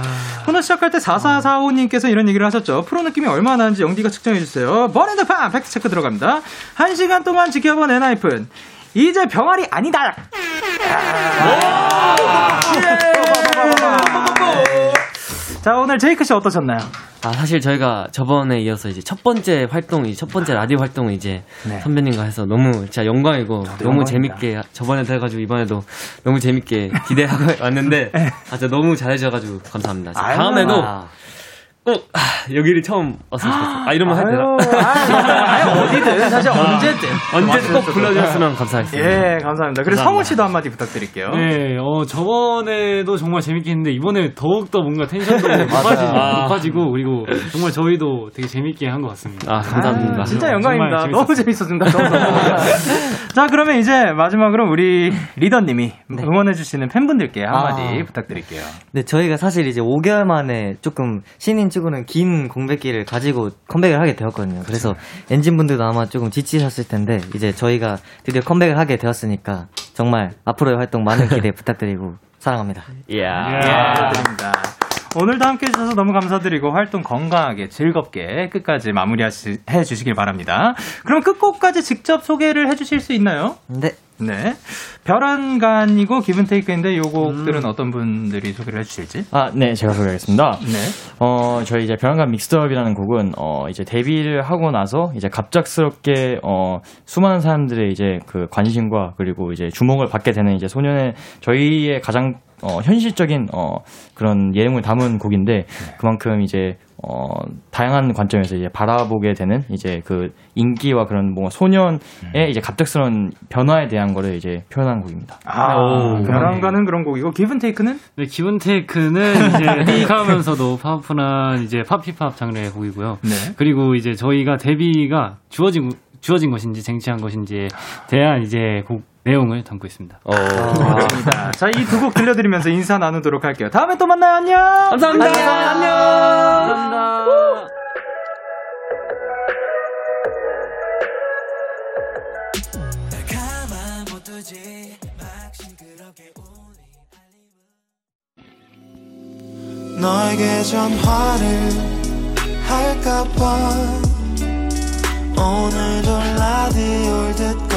코너 시작할 때 4445님께서 이런 얘기를 하셨죠. 프로 느낌이 얼마나 나는지 영디가 측정해 주세요. 버랜드판 팩트 체크 들어갑니다. 한 시간 동안 지켜본 엔하이픈. 이제 병아리 아니다! 자, 오늘 제이크 씨 어떠셨나요? 아 사실 저희가 저번에 이어서 이제 첫 번째 활동이 첫 번째 라디오 활동을 이제 네. 선배님과 해서 너무 진짜 영광이고 너무 영광입니다. 재밌게 저번에도 해가지고 이번에도 너무 재밌게 기대하고 왔는데 아 진짜 너무 잘해주셔가지고 감사합니다. 다음에도 아. 꼭 아, 여기를 처음 왔으면 좋겠어요. 아 이러면 해도 되나? 아유, 아유, 어디든, 사실 언제든. 언제든 꼭 불러주셨으면 감사하겠습니다. 예, 감사합니다. 그래서. 성훈 씨도 한마디 부탁드릴게요. 네, 어, 저번에도 정말 재밌게 했는데, 이번에 더욱더 뭔가 텐션도 높아지고, 아. 높아지고, 그리고 정말 저희도 되게 재밌게 한 것 같습니다. 아, 감사합니다. 아, 진짜 영광입니다. 너무 재밌었습니다. 너무 너무. 자, 그러면 이제 마지막으로 우리 리더님이 응원해주시는 팬분들께 한마디 아. 부탁드릴게요. 네, 저희가 사실 이제 5개월 만에 조금 신인 치고는 긴 공백기를 가지고 컴백을 하게 되었거든요. 그래서 엔진 분들도 아마 조금 지치셨을 텐데 이제 저희가 드디어 컴백을 하게 되었으니까 정말 앞으로의 활동 많은 기대 부탁드리고 사랑합니다. 이야. 드립니다. 오늘도 함께 해주셔서 너무 감사드리고 활동 건강하게 즐겁게 끝까지 마무리해 주시길 바랍니다. 그럼 끝곡까지 직접 소개를 해주실 수 있나요? 네. 네. 별안간이고 기분 테이크인데 요 곡들은 어떤 분들이 소개를 해주실지? 아, 네, 제가 소개하겠습니다. 네. 어, 저희 이제 별안간 믹스업이라는 곡은 어, 이제 데뷔를 하고 나서 이제 갑작스럽게 어, 수많은 사람들의 이제 그 관심과 그리고 이제 주목을 받게 되는 이제 소년의 저희의 가장 어, 현실적인 어, 그런 내용을 담은 곡인데 그만큼 이제 어, 다양한 관점에서 이제 바라보게 되는 이제 그 인기와 그런 뭔가 소년의 이제 갑작스러운 변화에 대한 거를 이제 표현한 곡입니다. 아, 오. 별안간은 그런 곡이고 기분 테이크는? 네, 기분 테이크는 이제 힙하면서도 파워풀한 이제 팝힙합 장르의 곡이고요. 네. 그리고 이제 저희가 데뷔가 주어진 주어진 것인지 쟁취한 것인지에 대한 이제 곡 내용을 담고 있습니다. 어. 아, 자, 이 두 곡 들려드리면서 인사 나누도록 할게요. 다음에 또 만나요. 안녕. 감사합니다. 안녕. 안녕. 감사합니다. 너에게 전화를 할까봐 오늘도 라디오를 듣고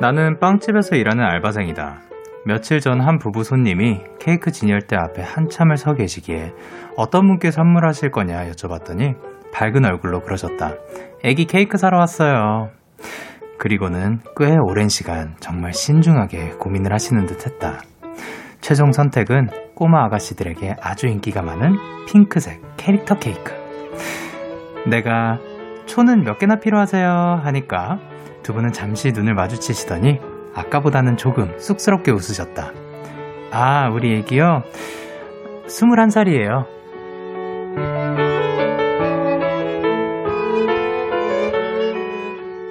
나는 빵집에서 일하는 알바생이다. 며칠 전 한 부부 손님이 케이크 진열대 앞에 한참을 서 계시기에 어떤 분께 선물하실 거냐 여쭤봤더니 밝은 얼굴로 그러셨다. 애기 케이크 사러 왔어요. 그리고는 꽤 오랜 시간 정말 신중하게 고민을 하시는 듯 했다. 최종 선택은 꼬마 아가씨들에게 아주 인기가 많은 핑크색 캐릭터 케이크. 내가 초는 몇 개나 필요하세요? 하니까 두 분은 잠시 눈을 마주치시더니 아까보다는 조금 쑥스럽게 웃으셨다. 아, 우리 애기요? 21살이에요.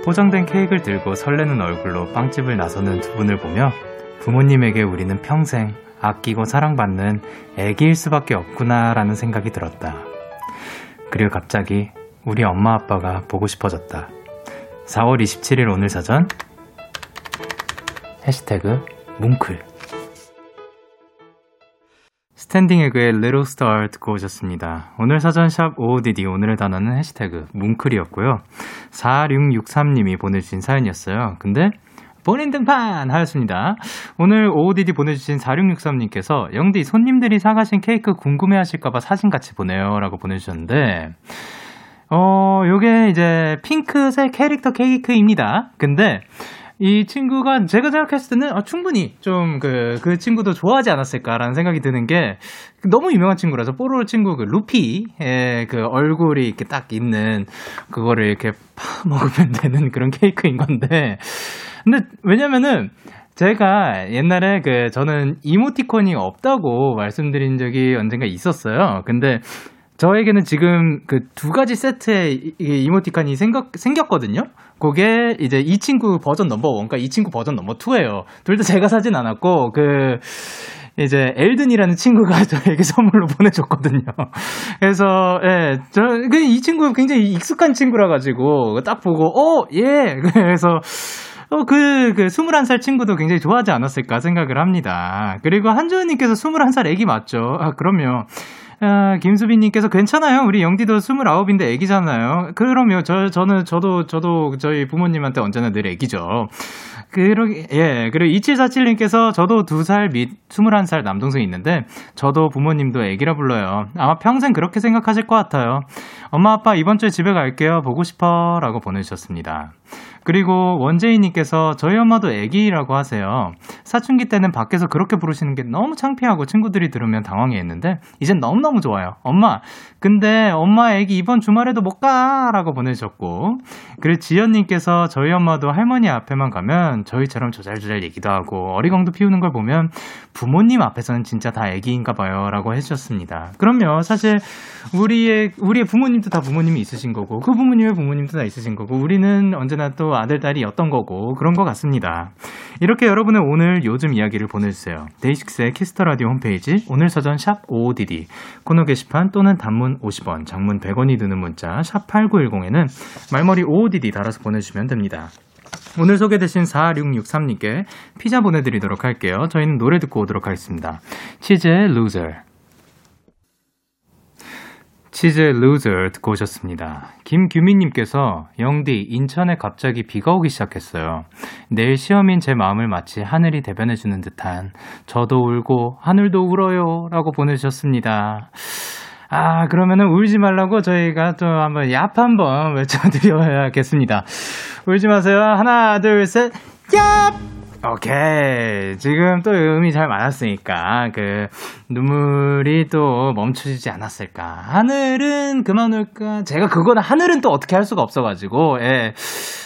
포장된 케이크를 들고 설레는 얼굴로 빵집을 나서는 두 분을 보며 부모님에게 우리는 평생 아끼고 사랑받는 애기일 수밖에 없구나라는 생각이 들었다. 그리고 갑자기 우리 엄마 아빠가 보고 싶어졌다. 4월 27일 오늘 사전 해시태그 뭉클 스탠딩 에그의 Little Star 듣고 오셨습니다. 오늘 사전샵 OODD 오늘의 단어는 해시태그 뭉클이었고요. 4663님이 보내주신 사연이었어요. 근데 본인 등판 하였습니다. 오늘 OODD 보내주신 4663님께서 영디 손님들이 사가신 케이크 궁금해 하실까봐 사진 같이 보내요 라고 보내주셨는데 어, 요게 이제 핑크색 캐릭터 케이크입니다. 근데 이 친구가 제가 생각했을 때는 어, 충분히 좀 그 그 친구도 좋아하지 않았을까라는 생각이 드는 게 너무 유명한 친구라서 뽀로로 친구 그 루피의 그 얼굴이 이렇게 딱 있는 그거를 이렇게 파 먹으면 되는 그런 케이크인 건데 근데 왜냐면은 제가 옛날에 그 저는 이모티콘이 없다고 말씀드린 적이 언젠가 있었어요. 근데 저에게는 지금 그 두 가지 세트의 이모티콘이 생각, 생겼거든요? 그게 이제 이 친구 버전 number one과 이 친구 버전 number two예요. 둘 다 제가 사진 않았고, 그, 이제 엘든이라는 친구가 저에게 선물로 보내줬거든요. 그래서, 예, 저, 그이 친구 굉장히 익숙한 친구라 가지고, 딱 보고, 어, 예! 그래서, 어, 그, 그, 21살 친구도 굉장히 좋아하지 않았을까 생각을 합니다. 그리고 한주은님께서 21살 애기 맞죠? 아, 그럼요. 아, 김수빈님께서 괜찮아요. 우리 영디도 29인데 애기잖아요. 그럼요. 저, 저는, 저도, 저도 저희 부모님한테 언제나 늘 애기죠. 그러기, 예. 그리고 2747님께서 저도 2살 및 21살 남동생이 있는데, 저도 부모님도 애기라 불러요. 아마 평생 그렇게 생각하실 것 같아요. 엄마, 아빠 이번 주에 집에 갈게요. 보고 싶어. 라고 보내주셨습니다. 그리고 원재희님께서 저희 엄마도 애기라고 하세요. 사춘기 때는 밖에서 그렇게 부르시는 게 너무 창피하고 친구들이 들으면 당황해 했는데, 이젠 너무너무 좋아요. 엄마, 근데 엄마 애기 이번 주말에도 못 가! 라고 보내주셨고, 그리고 지연님께서 저희 엄마도 할머니 앞에만 가면 저희처럼 조잘조잘 얘기도 하고, 어리광도 피우는 걸 보면 부모님 앞에서는 진짜 다 애기인가 봐요. 라고 해주셨습니다. 그럼요. 사실, 우리의, 우리의 부모님도 다 부모님이 있으신 거고, 그 부모님의 부모님도 다 있으신 거고, 우리는 언제나 또 아들, 딸이었던 거고, 그런 것 같습니다. 이렇게 여러분의 오늘 요즘 이야기를 보내주세요. 데이식스의 Kiss the Radio 홈페이지, 오늘 사전 샵 OODD, 코너 게시판 또는 단문 50원, 장문 100원이 드는 문자, 샵 8910에는 말머리 OODD 달아서 보내주시면 됩니다. 오늘 소개되신 4663님께 피자 보내드리도록 할게요. 저희는 노래 듣고 오도록 하겠습니다. 치즈의 Loser. 치즈의 Loser 듣고 오셨습니다. 김규민님께서 영디 인천에 갑자기 비가 오기 시작했어요. 내일 시험인 제 마음을 마치 하늘이 대변해주는 듯한 저도 울고 하늘도 울어요 라고 보내주셨습니다. 아 그러면은 울지 말라고 저희가 또 한번 얍 한번 외쳐드려야겠습니다. 울지 마세요. 하나 둘 셋. 얍! 오케이. 지금 또 음이 잘 맞았으니까, 그, 눈물이 또 멈추지 않았을까. 하늘은 그만 올까. 제가 그거는 하늘은 또 어떻게 할 수가 없어가지고, 예.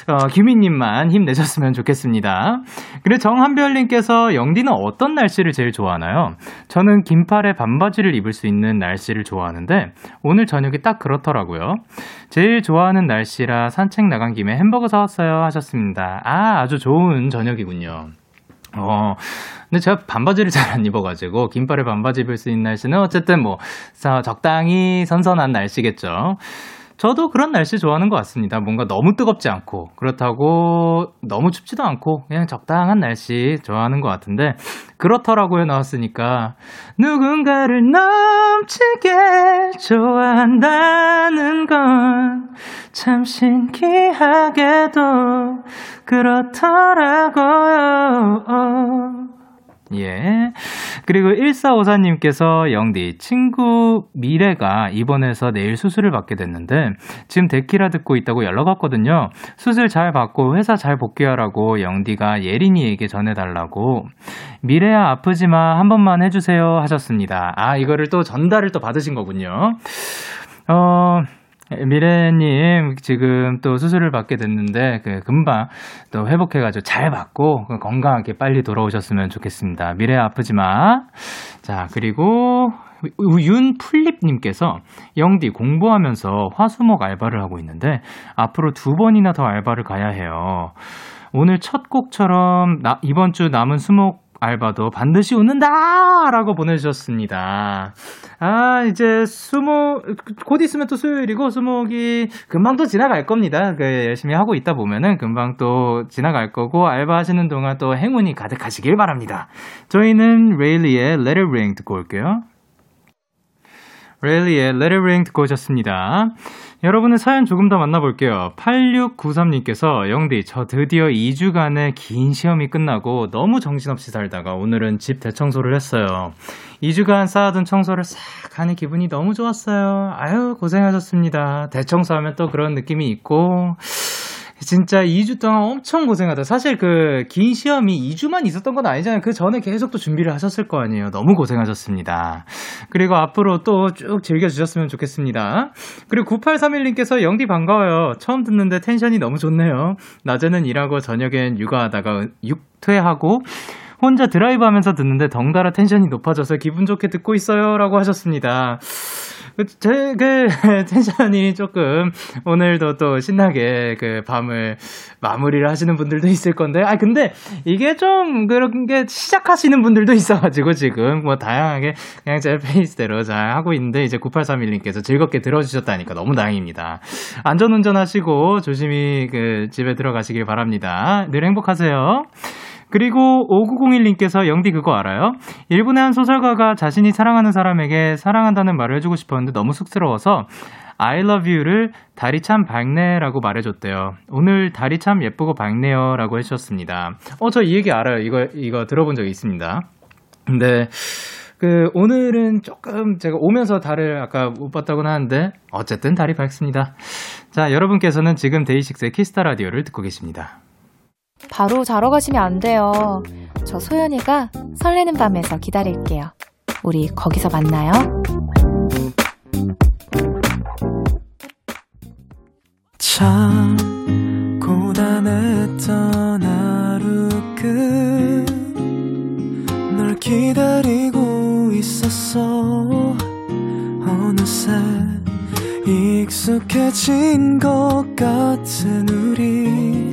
어, 규민님만 힘내셨으면 좋겠습니다. 그리고 정한별님께서 영디는 어떤 날씨를 제일 좋아하나요? 저는 긴팔에 반바지를 입을 수 있는 날씨를 좋아하는데, 오늘 저녁이 딱 그렇더라고요. 제일 좋아하는 날씨라 산책 나간 김에 햄버거 사왔어요 하셨습니다. 아, 아주 좋은 저녁이군요. 어, 근데 제가 반바지를 잘 안 입어가지고, 긴팔에 반바지 입을 수 있는 날씨는 어쨌든 뭐, 자, 적당히 선선한 날씨겠죠. 저도 그런 날씨 좋아하는 것 같습니다. 뭔가 너무 뜨겁지 않고, 그렇다고 너무 춥지도 않고, 그냥 적당한 날씨 좋아하는 것 같은데, 그렇더라고요 나왔으니까, 누군가를 넘치게 좋아한다는 건 참 신기하게도 그렇더라고요. 예. 그리고 1454님께서 영디, 친구 미래가 입원해서 내일 수술을 받게 됐는데, 지금 데키라 듣고 있다고 연락 왔거든요. 수술 잘 받고 회사 잘 복귀하라고 영디가 예린이에게 전해달라고. 미래야 아프지 마, 한 번만 해주세요 하셨습니다. 아, 이거를 또 전달을 또 받으신 거군요. 어, 미래님 지금 또 수술을 받게 됐는데 그 금방 또 회복해가지고 잘 받고 건강하게 빨리 돌아오셨으면 좋겠습니다. 미래 아프지 마. 자 그리고 윤플립님께서 영디 공부하면서 화수목 알바를 하고 있는데 앞으로 두 번이나 더 알바를 가야 해요. 오늘 첫 곡처럼 나, 이번 주 남은 수목 알바도 반드시 웃는다! 라고 보내주셨습니다. 아, 이제 수목, 곧 있으면 또 수요일이고, 수목이 금방 또 지나갈 겁니다. 그, 열심히 하고 있다 보면은 금방 또 지나갈 거고, 알바 하시는 동안 또 행운이 가득하시길 바랍니다. 저희는 레일리의 Let It Ring 듣고 올게요. 레일리의 Let It Ring 듣고 오셨습니다. 여러분의 사연 조금 더 만나볼게요. 8693님께서 영디, 저 드디어 2주간의 긴 시험이 끝나고 너무 정신없이 살다가 오늘은 집 대청소를 했어요. 2주간 쌓아둔 청소를 싹 하는 기분이 너무 좋았어요. 아유, 고생하셨습니다. 대청소하면 또 그런 느낌이 있고, 진짜 2주 동안 엄청 고생하다. 사실 그 긴 시험이 2주만 있었던 건 아니잖아요. 그 전에 계속 또 준비를 하셨을 거 아니에요. 너무 고생하셨습니다. 그리고 앞으로 또 쭉 즐겨주셨으면 좋겠습니다. 그리고 9831님께서 영디 반가워요. 처음 듣는데 텐션이 너무 좋네요. 낮에는 일하고 저녁엔 육아하다가 육퇴하고 혼자 드라이브 하면서 듣는데 덩달아 텐션이 높아져서 기분 좋게 듣고 있어요. 라고 하셨습니다. 제, 그, 텐션이 조금, 오늘도 또 신나게 그 밤을 마무리를 하시는 분들도 있을 건데, 아, 근데 이게 좀 그런 게 시작하시는 분들도 있어가지고 지금 뭐 다양하게 그냥 제 페이스대로 잘 하고 있는데, 이제 9831님께서 즐겁게 들어주셨다니까 너무 다행입니다. 안전 운전 하시고 조심히 그 집에 들어가시길 바랍니다. 늘 행복하세요. 그리고 5901님께서 영디 그거 알아요? 일본의 한 소설가가 자신이 사랑하는 사람에게 사랑한다는 말을 해주고 싶었는데 너무 쑥스러워서 I love you를 달이 참 밝네라고 말해줬대요. 오늘 달이 참 예쁘고 밝네요 라고 해주셨습니다. 어, 저 이 얘기 알아요. 이거, 이거 들어본 적이 있습니다. 근데, 그, 오늘은 조금 제가 오면서 달을 아까 못 봤다고는 하는데, 어쨌든 달이 밝습니다. 자, 여러분께서는 지금 데이식스의 키스타 라디오를 듣고 계십니다. 바로 자러 가시면 안 돼요. 저 소연이가 설레는 밤에서 기다릴게요. 우리 거기서 만나요. 참 고단했던 하루 끝널 기다리고 있었어 어느새 익숙해진 것 같은 우리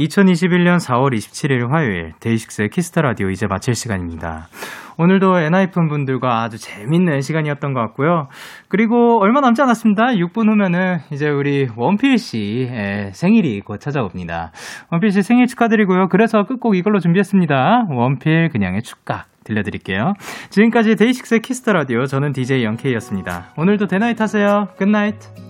2021년 4월 27일 화요일 데이식스의 Kiss the Radio 이제 마칠 시간입니다. 오늘도 엔하이픈 분들과 아주 재밌는 시간이었던 것 같고요. 그리고 얼마 남지 않았습니다. 6분 후면은 이제 우리 원필 씨의 생일이 곧 찾아옵니다. 원필 씨 생일 축하드리고요. 그래서 끝곡 이걸로 준비했습니다. 원필 그냥의 축가. 들려드릴게요. 지금까지 데이식스의 Kiss the Radio 저는 DJ 영케이였습니다. 오늘도 대나잇 하세요. Good night.